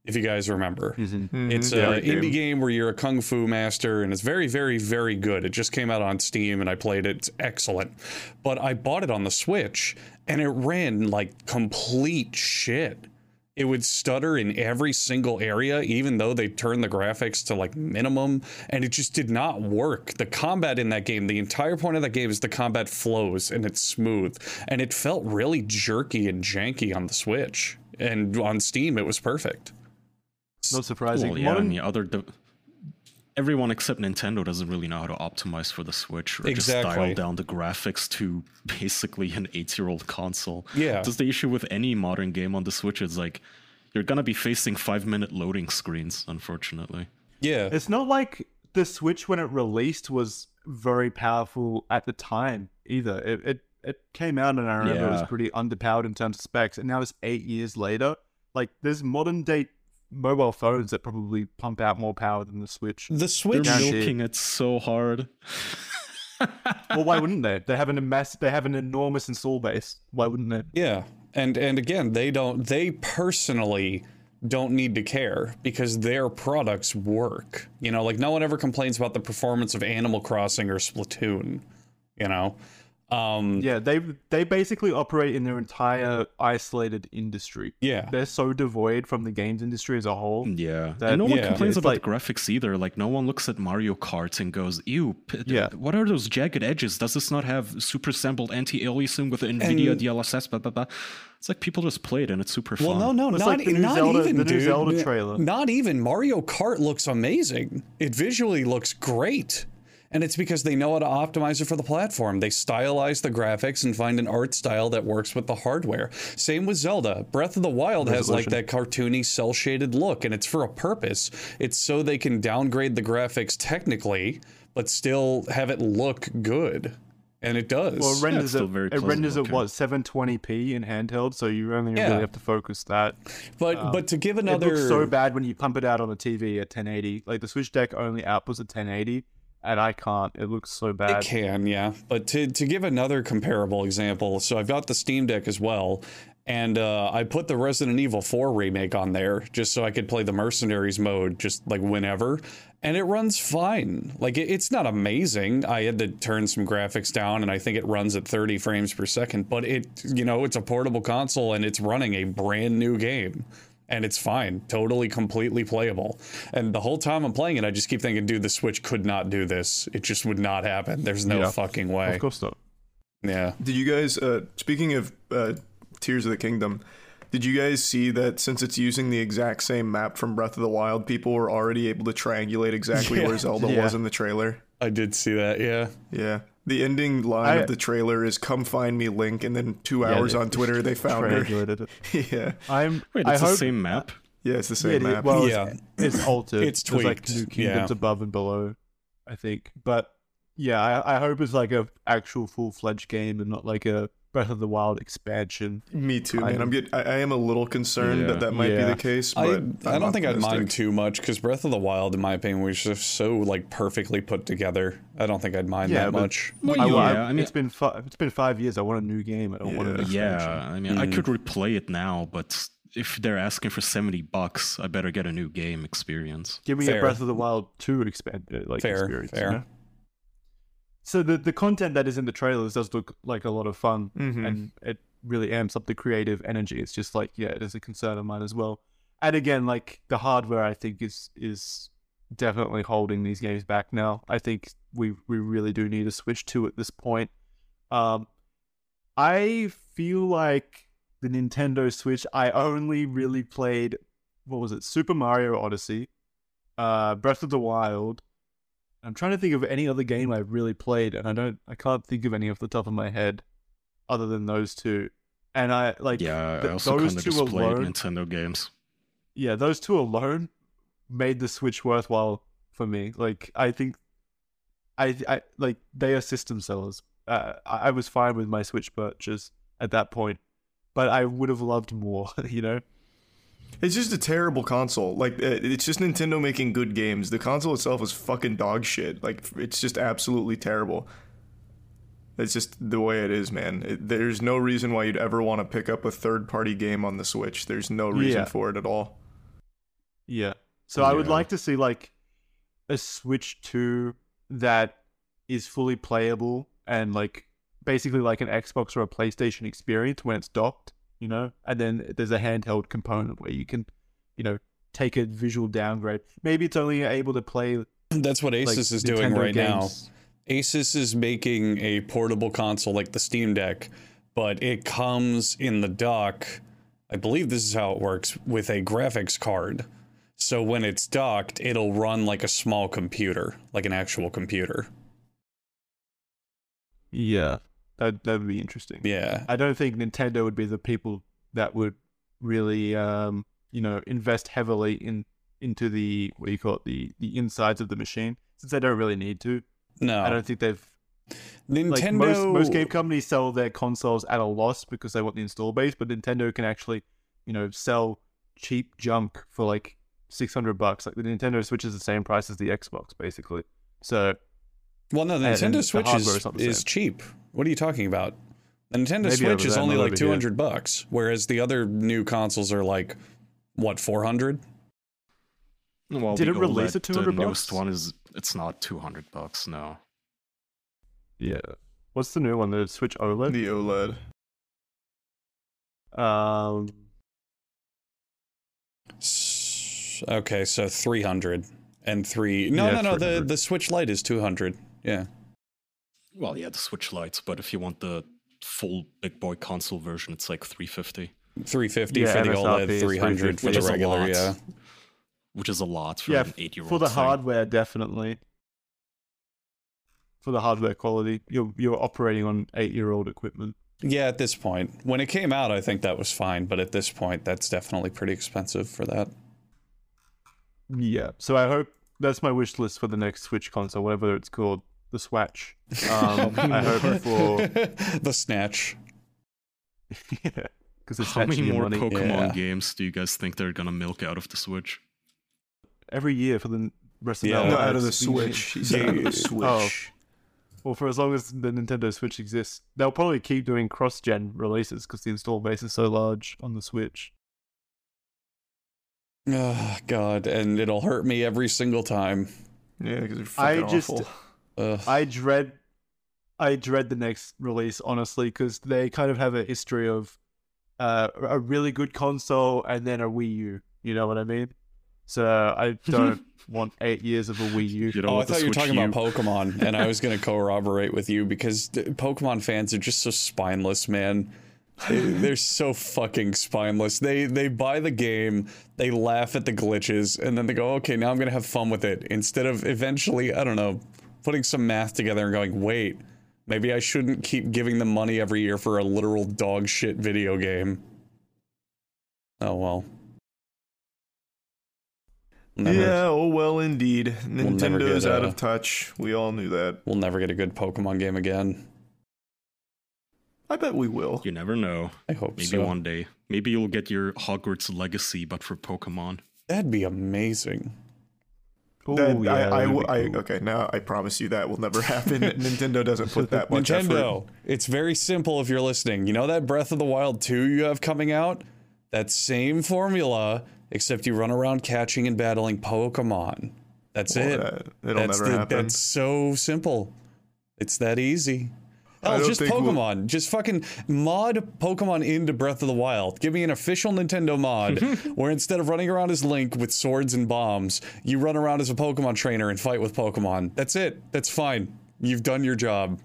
if you guys remember. It's Mm-hmm. yeah, an great game. indie game where you're a kung fu master, and it's very, very, very good. It just came out on Steam, and I played it. It's excellent. But I bought it on the Switch, and it ran like complete shit. It would stutter in every single area, even though they turned the graphics to like minimum, and it just did not work. The combat in that game, the entire point of that game is the combat flows and it's smooth, and it felt really jerky and janky on the Switch. And on Steam, it was perfect. Not surprising. Well, yeah, Modern- I mean, other de- everyone except Nintendo doesn't really know how to optimize for the Switch or just dial down the graphics to basically an eight-year-old console. Yeah. That's the issue with any modern game on the Switch. Is like you're gonna be facing five-minute loading screens, unfortunately. Yeah. It's not like the Switch when it released was very powerful at the time either. It it, it came out and I remember it was pretty underpowered in terms of specs, and now it's eight years later. Like there's modern day mobile phones that probably pump out more power than the Switch. The Switch They're milking it so hard. well, why wouldn't they? They have an mass, they have an enormous install base. Why wouldn't they? Yeah. And and again, they don't they personally don't need to care because their products work. You know, like no one ever complains about the performance of Animal Crossing or Splatoon, you know. Um Yeah, they they basically operate in their entire isolated industry. yeah. They're so devoid from the games industry as a whole. Yeah, That- and no one yeah, complains about like- the graphics either. Like no one looks at Mario Kart and goes, "Ew, p- Yeah. what are those jagged edges? Does this not have super sampled anti-aliasing with the NVIDIA And- DLSS?" Blah blah blah. It's like people just play it and it's super Well, fun. no, no, It's not, like the new not Zelda- even, the new dude. Zelda trailer. Not even. Mario Kart looks amazing. It visually looks great. And it's because they know how to optimize it for the platform. They stylize the graphics and find an art style that works with the hardware. Same with Zelda. Breath of the Wild has like that cartoony cel shaded look, and it's for a purpose. It's so they can downgrade the graphics technically, but still have it look good. And it does. Well, it renders still it. very it pleasant renders it looking. what 720p in handheld, so you only Yeah. really have to focus that. but um, but to give another, It another looks so bad when you pump it out on a TV at 1080. Like the Switch Deck only outputs at 1080, and I can't. It looks so bad. It can, yeah. But to to give another comparable example, so I've got the Steam Deck as well, and uh, I put the Resident Evil 4 remake on there just so I could play the Mercenaries mode just like whenever, and it runs fine. Like it, it's not amazing. I had to turn some graphics down, and I think it runs at 30 frames per second. But it, you know, it's a portable console, and it's running a brand new game and it's fine, totally, completely playable. And the whole time I'm playing it, I just keep thinking, dude, the Switch could not do this. It just would not happen. There's no Yeah. fucking way. Of course not. Yeah. Did you guys, uh, speaking of uh, Tears of the Kingdom, did you guys see that since it's using the exact same map from Breath of the Wild, people were already able to triangulate exactly Yeah. where Zelda Yeah. was in the trailer? I did see that. Yeah. Yeah. The ending line I- of the trailer is "Come find me, Link," and then two Yeah, hours they- on Twitter they found her. Yeah, I'm. Wait, I it's hope, the same map. yeah, it's the same it- map. well, Yeah. it's, it's altered. It's There's like tweaked, new kingdoms yeah. above and below, I think. But yeah, I, I hope it's like a actual full fledged game and not like a Breath of the Wild expansion. me too, man. I'm- I'm get, I, I am a little concerned Yeah. that that might be the case, I, but I I'm don't think I'd mind too much because Breath of the Wild, in my opinion, was just so like perfectly put together. I don't think I'd mind Yeah, that but- much. Well, I, yeah, I, I mean, it's been fi- it's been five years. I want a new game. I don't want an expansion. yeah. I mean, I Mm. could replay it now, but if they're asking for seventy bucks, I better get a new game experience. Give me Fair. a Breath of the Wild two expand uh, like Fair, experience. you fair. know? So the the content that is in the trailers does look like a lot of fun, Mhm. and it really amps up the creative energy. It's just like yeah, it is a concern of mine as well. And again, like the hardware, I think is is definitely holding these games back now. I think we we really do need a Switch 2 at this point. Um, I feel like the Nintendo Switch. I only really played what was it, Super Mario Odyssey, uh, Breath of the Wild. I'm trying to think of any other game I've really played, and I don't, I can't think of any off the top of my head, other than those two. And I like, Yeah, th- I also those kind of two just played alone- Nintendo games. yeah, those two alone made the Switch worthwhile for me. Like, I think, I, I like they are system sellers. Uh, I, I was fine with my Switch purchase at that point, but I would have loved more. You know. It's just a terrible console. Like uh, it's just Nintendo making good games. The console itself is fucking dog shit. Like it's just absolutely terrible. It's just the way it is, man. It, there's no reason why you'd ever want to pick up a third-party game on the Switch. There's no reason Yeah. for it at all. Yeah. So I would like to see like a Switch 2 that is fully playable and like basically like an Xbox or a PlayStation experience when it's docked, you know? And then there's a handheld component where you can, you know, take a visual downgrade. Maybe it's only able to play That's what like Asus is doing right games. now. Asus is making a portable console like the Steam Deck, but it comes in the dock. I believe this is how it works with a graphics card. So when it's docked, it'll run like a small computer, like an actual computer. Yeah. That that would be interesting. Yeah. I don't think Nintendo would be the people that would really, um, you know, invest heavily in into the what do you call it the the insides of the machine since they don't really need to. No. I don't think they've Nintendo like most most game companies sell their consoles at a loss because they want the install base, but Nintendo can actually, you know, sell cheap junk for like six hundred bucks. Like the Nintendo Switch is the same price as the Xbox, basically. So Well, no, the and- and Nintendo the Switch hardware is, is not the is same. cheap. What are you talking about? The Nintendo Maybe Switch is only like over here. 200 bucks, whereas the other new consoles are like what, 400? Well, Did it release OLED, at 200 The newest bucks? one is it's not 200 bucks. No. yeah, what's the new one? The Switch OLED. The OLED. Um, Okay, so 300 and 3 No, Yeah, no, no, the the Switch Lite is 200. Yeah. Well, yeah, the Switch Lites, but if you want the full big boy console version, it's like 350, 350 Yeah, for the MSRP OLED, 300 for the regular, lot. yeah. which is a lot for yeah, an eight-year-old. for the thing. hardware, definitely. For the hardware quality, you're you're operating on eight year old equipment. Yeah, at this point. When it came out, I think that was fine, but at this point that's definitely pretty expensive for that. Yeah. So I hope that's my wish list for the next Switch console, whatever it's called, the Swatch. Um, I hope for the Snatch. yeah, because it's How many more money Pokemon Yeah. games do you guys think they're gonna milk out of the Switch? every year for the rest of Yeah. their No, out of the Switch. He of the Switch. Oh. Well, for as long as the Nintendo Switch exists, they'll probably keep doing cross-gen releases because the install base is so large on the Switch. Oh, God, and it'll hurt me every single time. Yeah, because they're I fucking just- awful. Ugh. I dread, I dread the next release honestly because they kind of have a history of uh, a really good console and then a Wii U. You know what I mean? So I don't want eight years of a Wii U. You Oh, I thought you were talking U- about Pokemon, and I was going to corroborate with you because the Pokemon fans are just so spineless, man. They- They're so fucking spineless. They they buy the game, they laugh at the glitches, and then they go, "Okay, now I'm gonna have fun with it." Instead of eventually, I don't know, putting some math together and going, "Wait, maybe I shouldn't keep giving them money every year for a literal dog shit video game." Oh well. Never- Yeah, oh well, indeed. never Nintendo's get, out uh, of touch. We all knew that. We'll never get a good Pokemon game again. I bet we will. You never know. I hope Maybe so. one day. Maybe you'll get your Hogwarts Legacy, but for Pokemon. That'd be amazing. Ooh, That- yeah, I, I, that'd I- cool. okay, now I promise you that will never happen. Nintendo doesn't put that much effort. Nintendo, it's very simple if you're listening. You know that Breath of the Wild 2 you have coming out? That same formula, except you run around catching and battling Pokemon. That's Well, it. that- it'll that's never happen. That's so simple. It's that easy. I Hell, just think we'll- Pokemon. Just fucking mod Pokemon into Breath of the Wild. Give me an official Nintendo mod where instead of running around as Link with swords and bombs, you run around as a Pokemon trainer and fight with Pokemon. That's it. That's fine. You've done your job.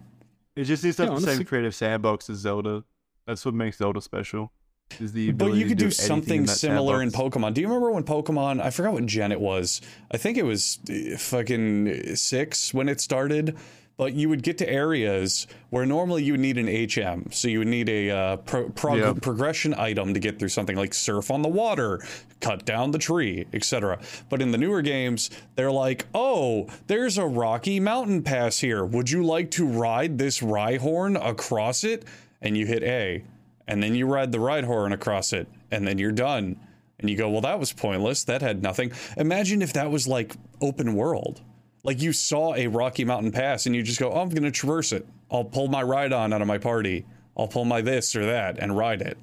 It just needs to have Yeah, the same creative sandbox as Zelda. That's what makes Zelda special. Is the But you could to do anything in something that similar in. Pokemon. Do you remember when Pokemon? I forgot what gen it was. I think it was uh, fucking six when it started. But you would get to areas where normally you would need an HM, so you would need a uh, pro- prog- progression item to get through something like surf on the water, cut down the tree, etc. But in the newer games, they're like, "Oh, there's a rocky mountain pass here. Would you like to ride this Rhyhorn across it?" And you hit A, and then you ride the Rhyhorn across it, and then you're done. And you go, "Well, that was pointless. That had nothing." Imagine if that was like open world. Like you saw a Rocky Mountain pass and you just go, oh, I'm going to traverse it. I'll pull my Rhyhorn out of my party. I'll pull my this or that and ride it.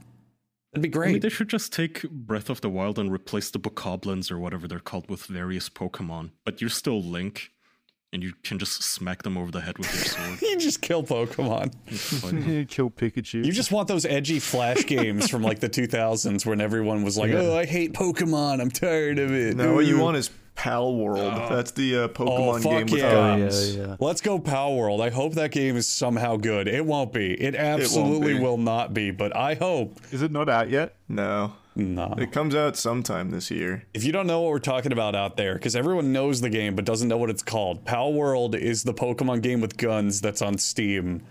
That'd be I mean, they should just take Breath of the Wild and replace the Bokoblins or whatever they're called with various Pokemon. But you're still Link, and you can just smack them over the head with your sword. you just kill Pokemon. It's fine. Kill Pikachu. You just want those edgy flash games from like the 2000s when everyone was like, oh, I hate Pokemon. I'm tired of it. No, what you want is Pal World. That's the uh, Pokemon Oh, fuck game with yeah. guns. yeah, yeah. Let's go Pal World. I hope that game is somehow good. It won't be. It absolutely be. will not be, but I hope. Is it not out yet? No, No. it comes out sometime this year. If you don't know what we're talking about out there, because everyone knows the game but doesn't know what it's called, Pal World is the Pokemon game with guns that's on Steam,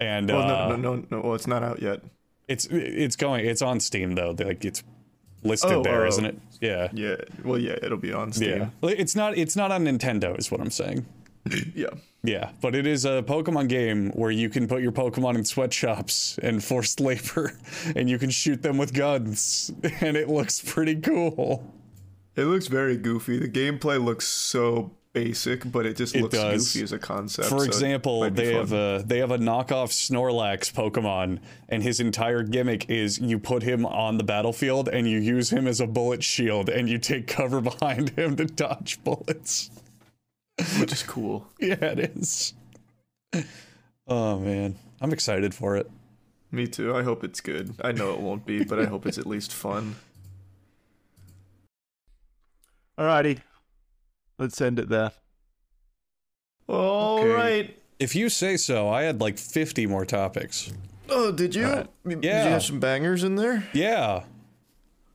and Well, uh, no, no, no, no. Well, it's not out yet. it's it's going it's on Steam though. Like it's listed Oh, there, oh. not it? Yeah, Yeah. Well, yeah, it'll be on. Steam. Yeah. It's not it's not on Nintendo, is what I'm saying. Yeah. Yeah, but it is a Pokemon game where you can put your Pokemon in sweatshops and forced labor, and you can shoot them with guns, and it looks pretty cool. It looks very goofy. The gameplay looks so basic, but it just It looks does. goofy as a concept. For so example, they fun. have a they have a knockoff Snorlax Pokemon, and his entire gimmick is you put him on the battlefield and you use him as a bullet shield, and you take cover behind him to dodge bullets. which is cool. Yeah, it is. Oh man, I'm excited for it. Me too. I hope it's good. I know it won't be, but I hope it's at least fun. Alrighty. Let's end it there. All Okay. right. If you say so, I had like 50 more topics. Oh, did you? Alright. Did Yeah. you have some bangers in there? Yeah.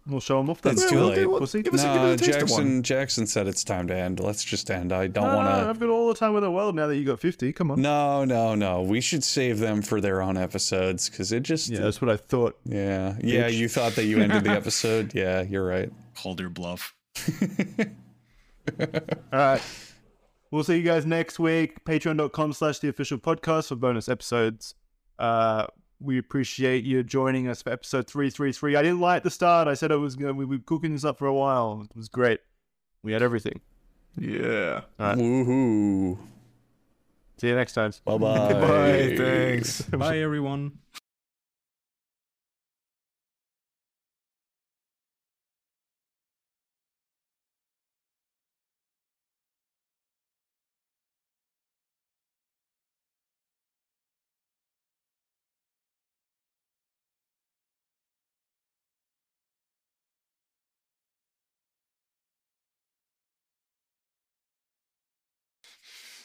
We'll show them off then. It's too okay, late. well, Pussy. give us a, give No, us a taste one. Jackson Jackson said it's time to end. Let's just end. I don't No, want no, to. I've got all the time in the world now that you got 50. Come on. No, no, no. We should save them for their own episodes because it just. Yeah, that's what I thought. Yeah. Yeah. You thought that you ended the episode. Yeah, you're right. Called your bluff. All right. We'll see you guys next week. Patreon.com slash the official podcast for bonus episodes. Uh, we appreciate you joining us for episode 333. I didn't like the start. I said I was going we were cooking this up for a while. It was great. We had everything. Yeah. All right. Woohoo. See you next time. Bye bye. Bye. Thanks. Bye, everyone.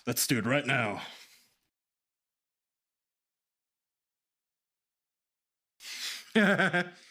Let's do it right now.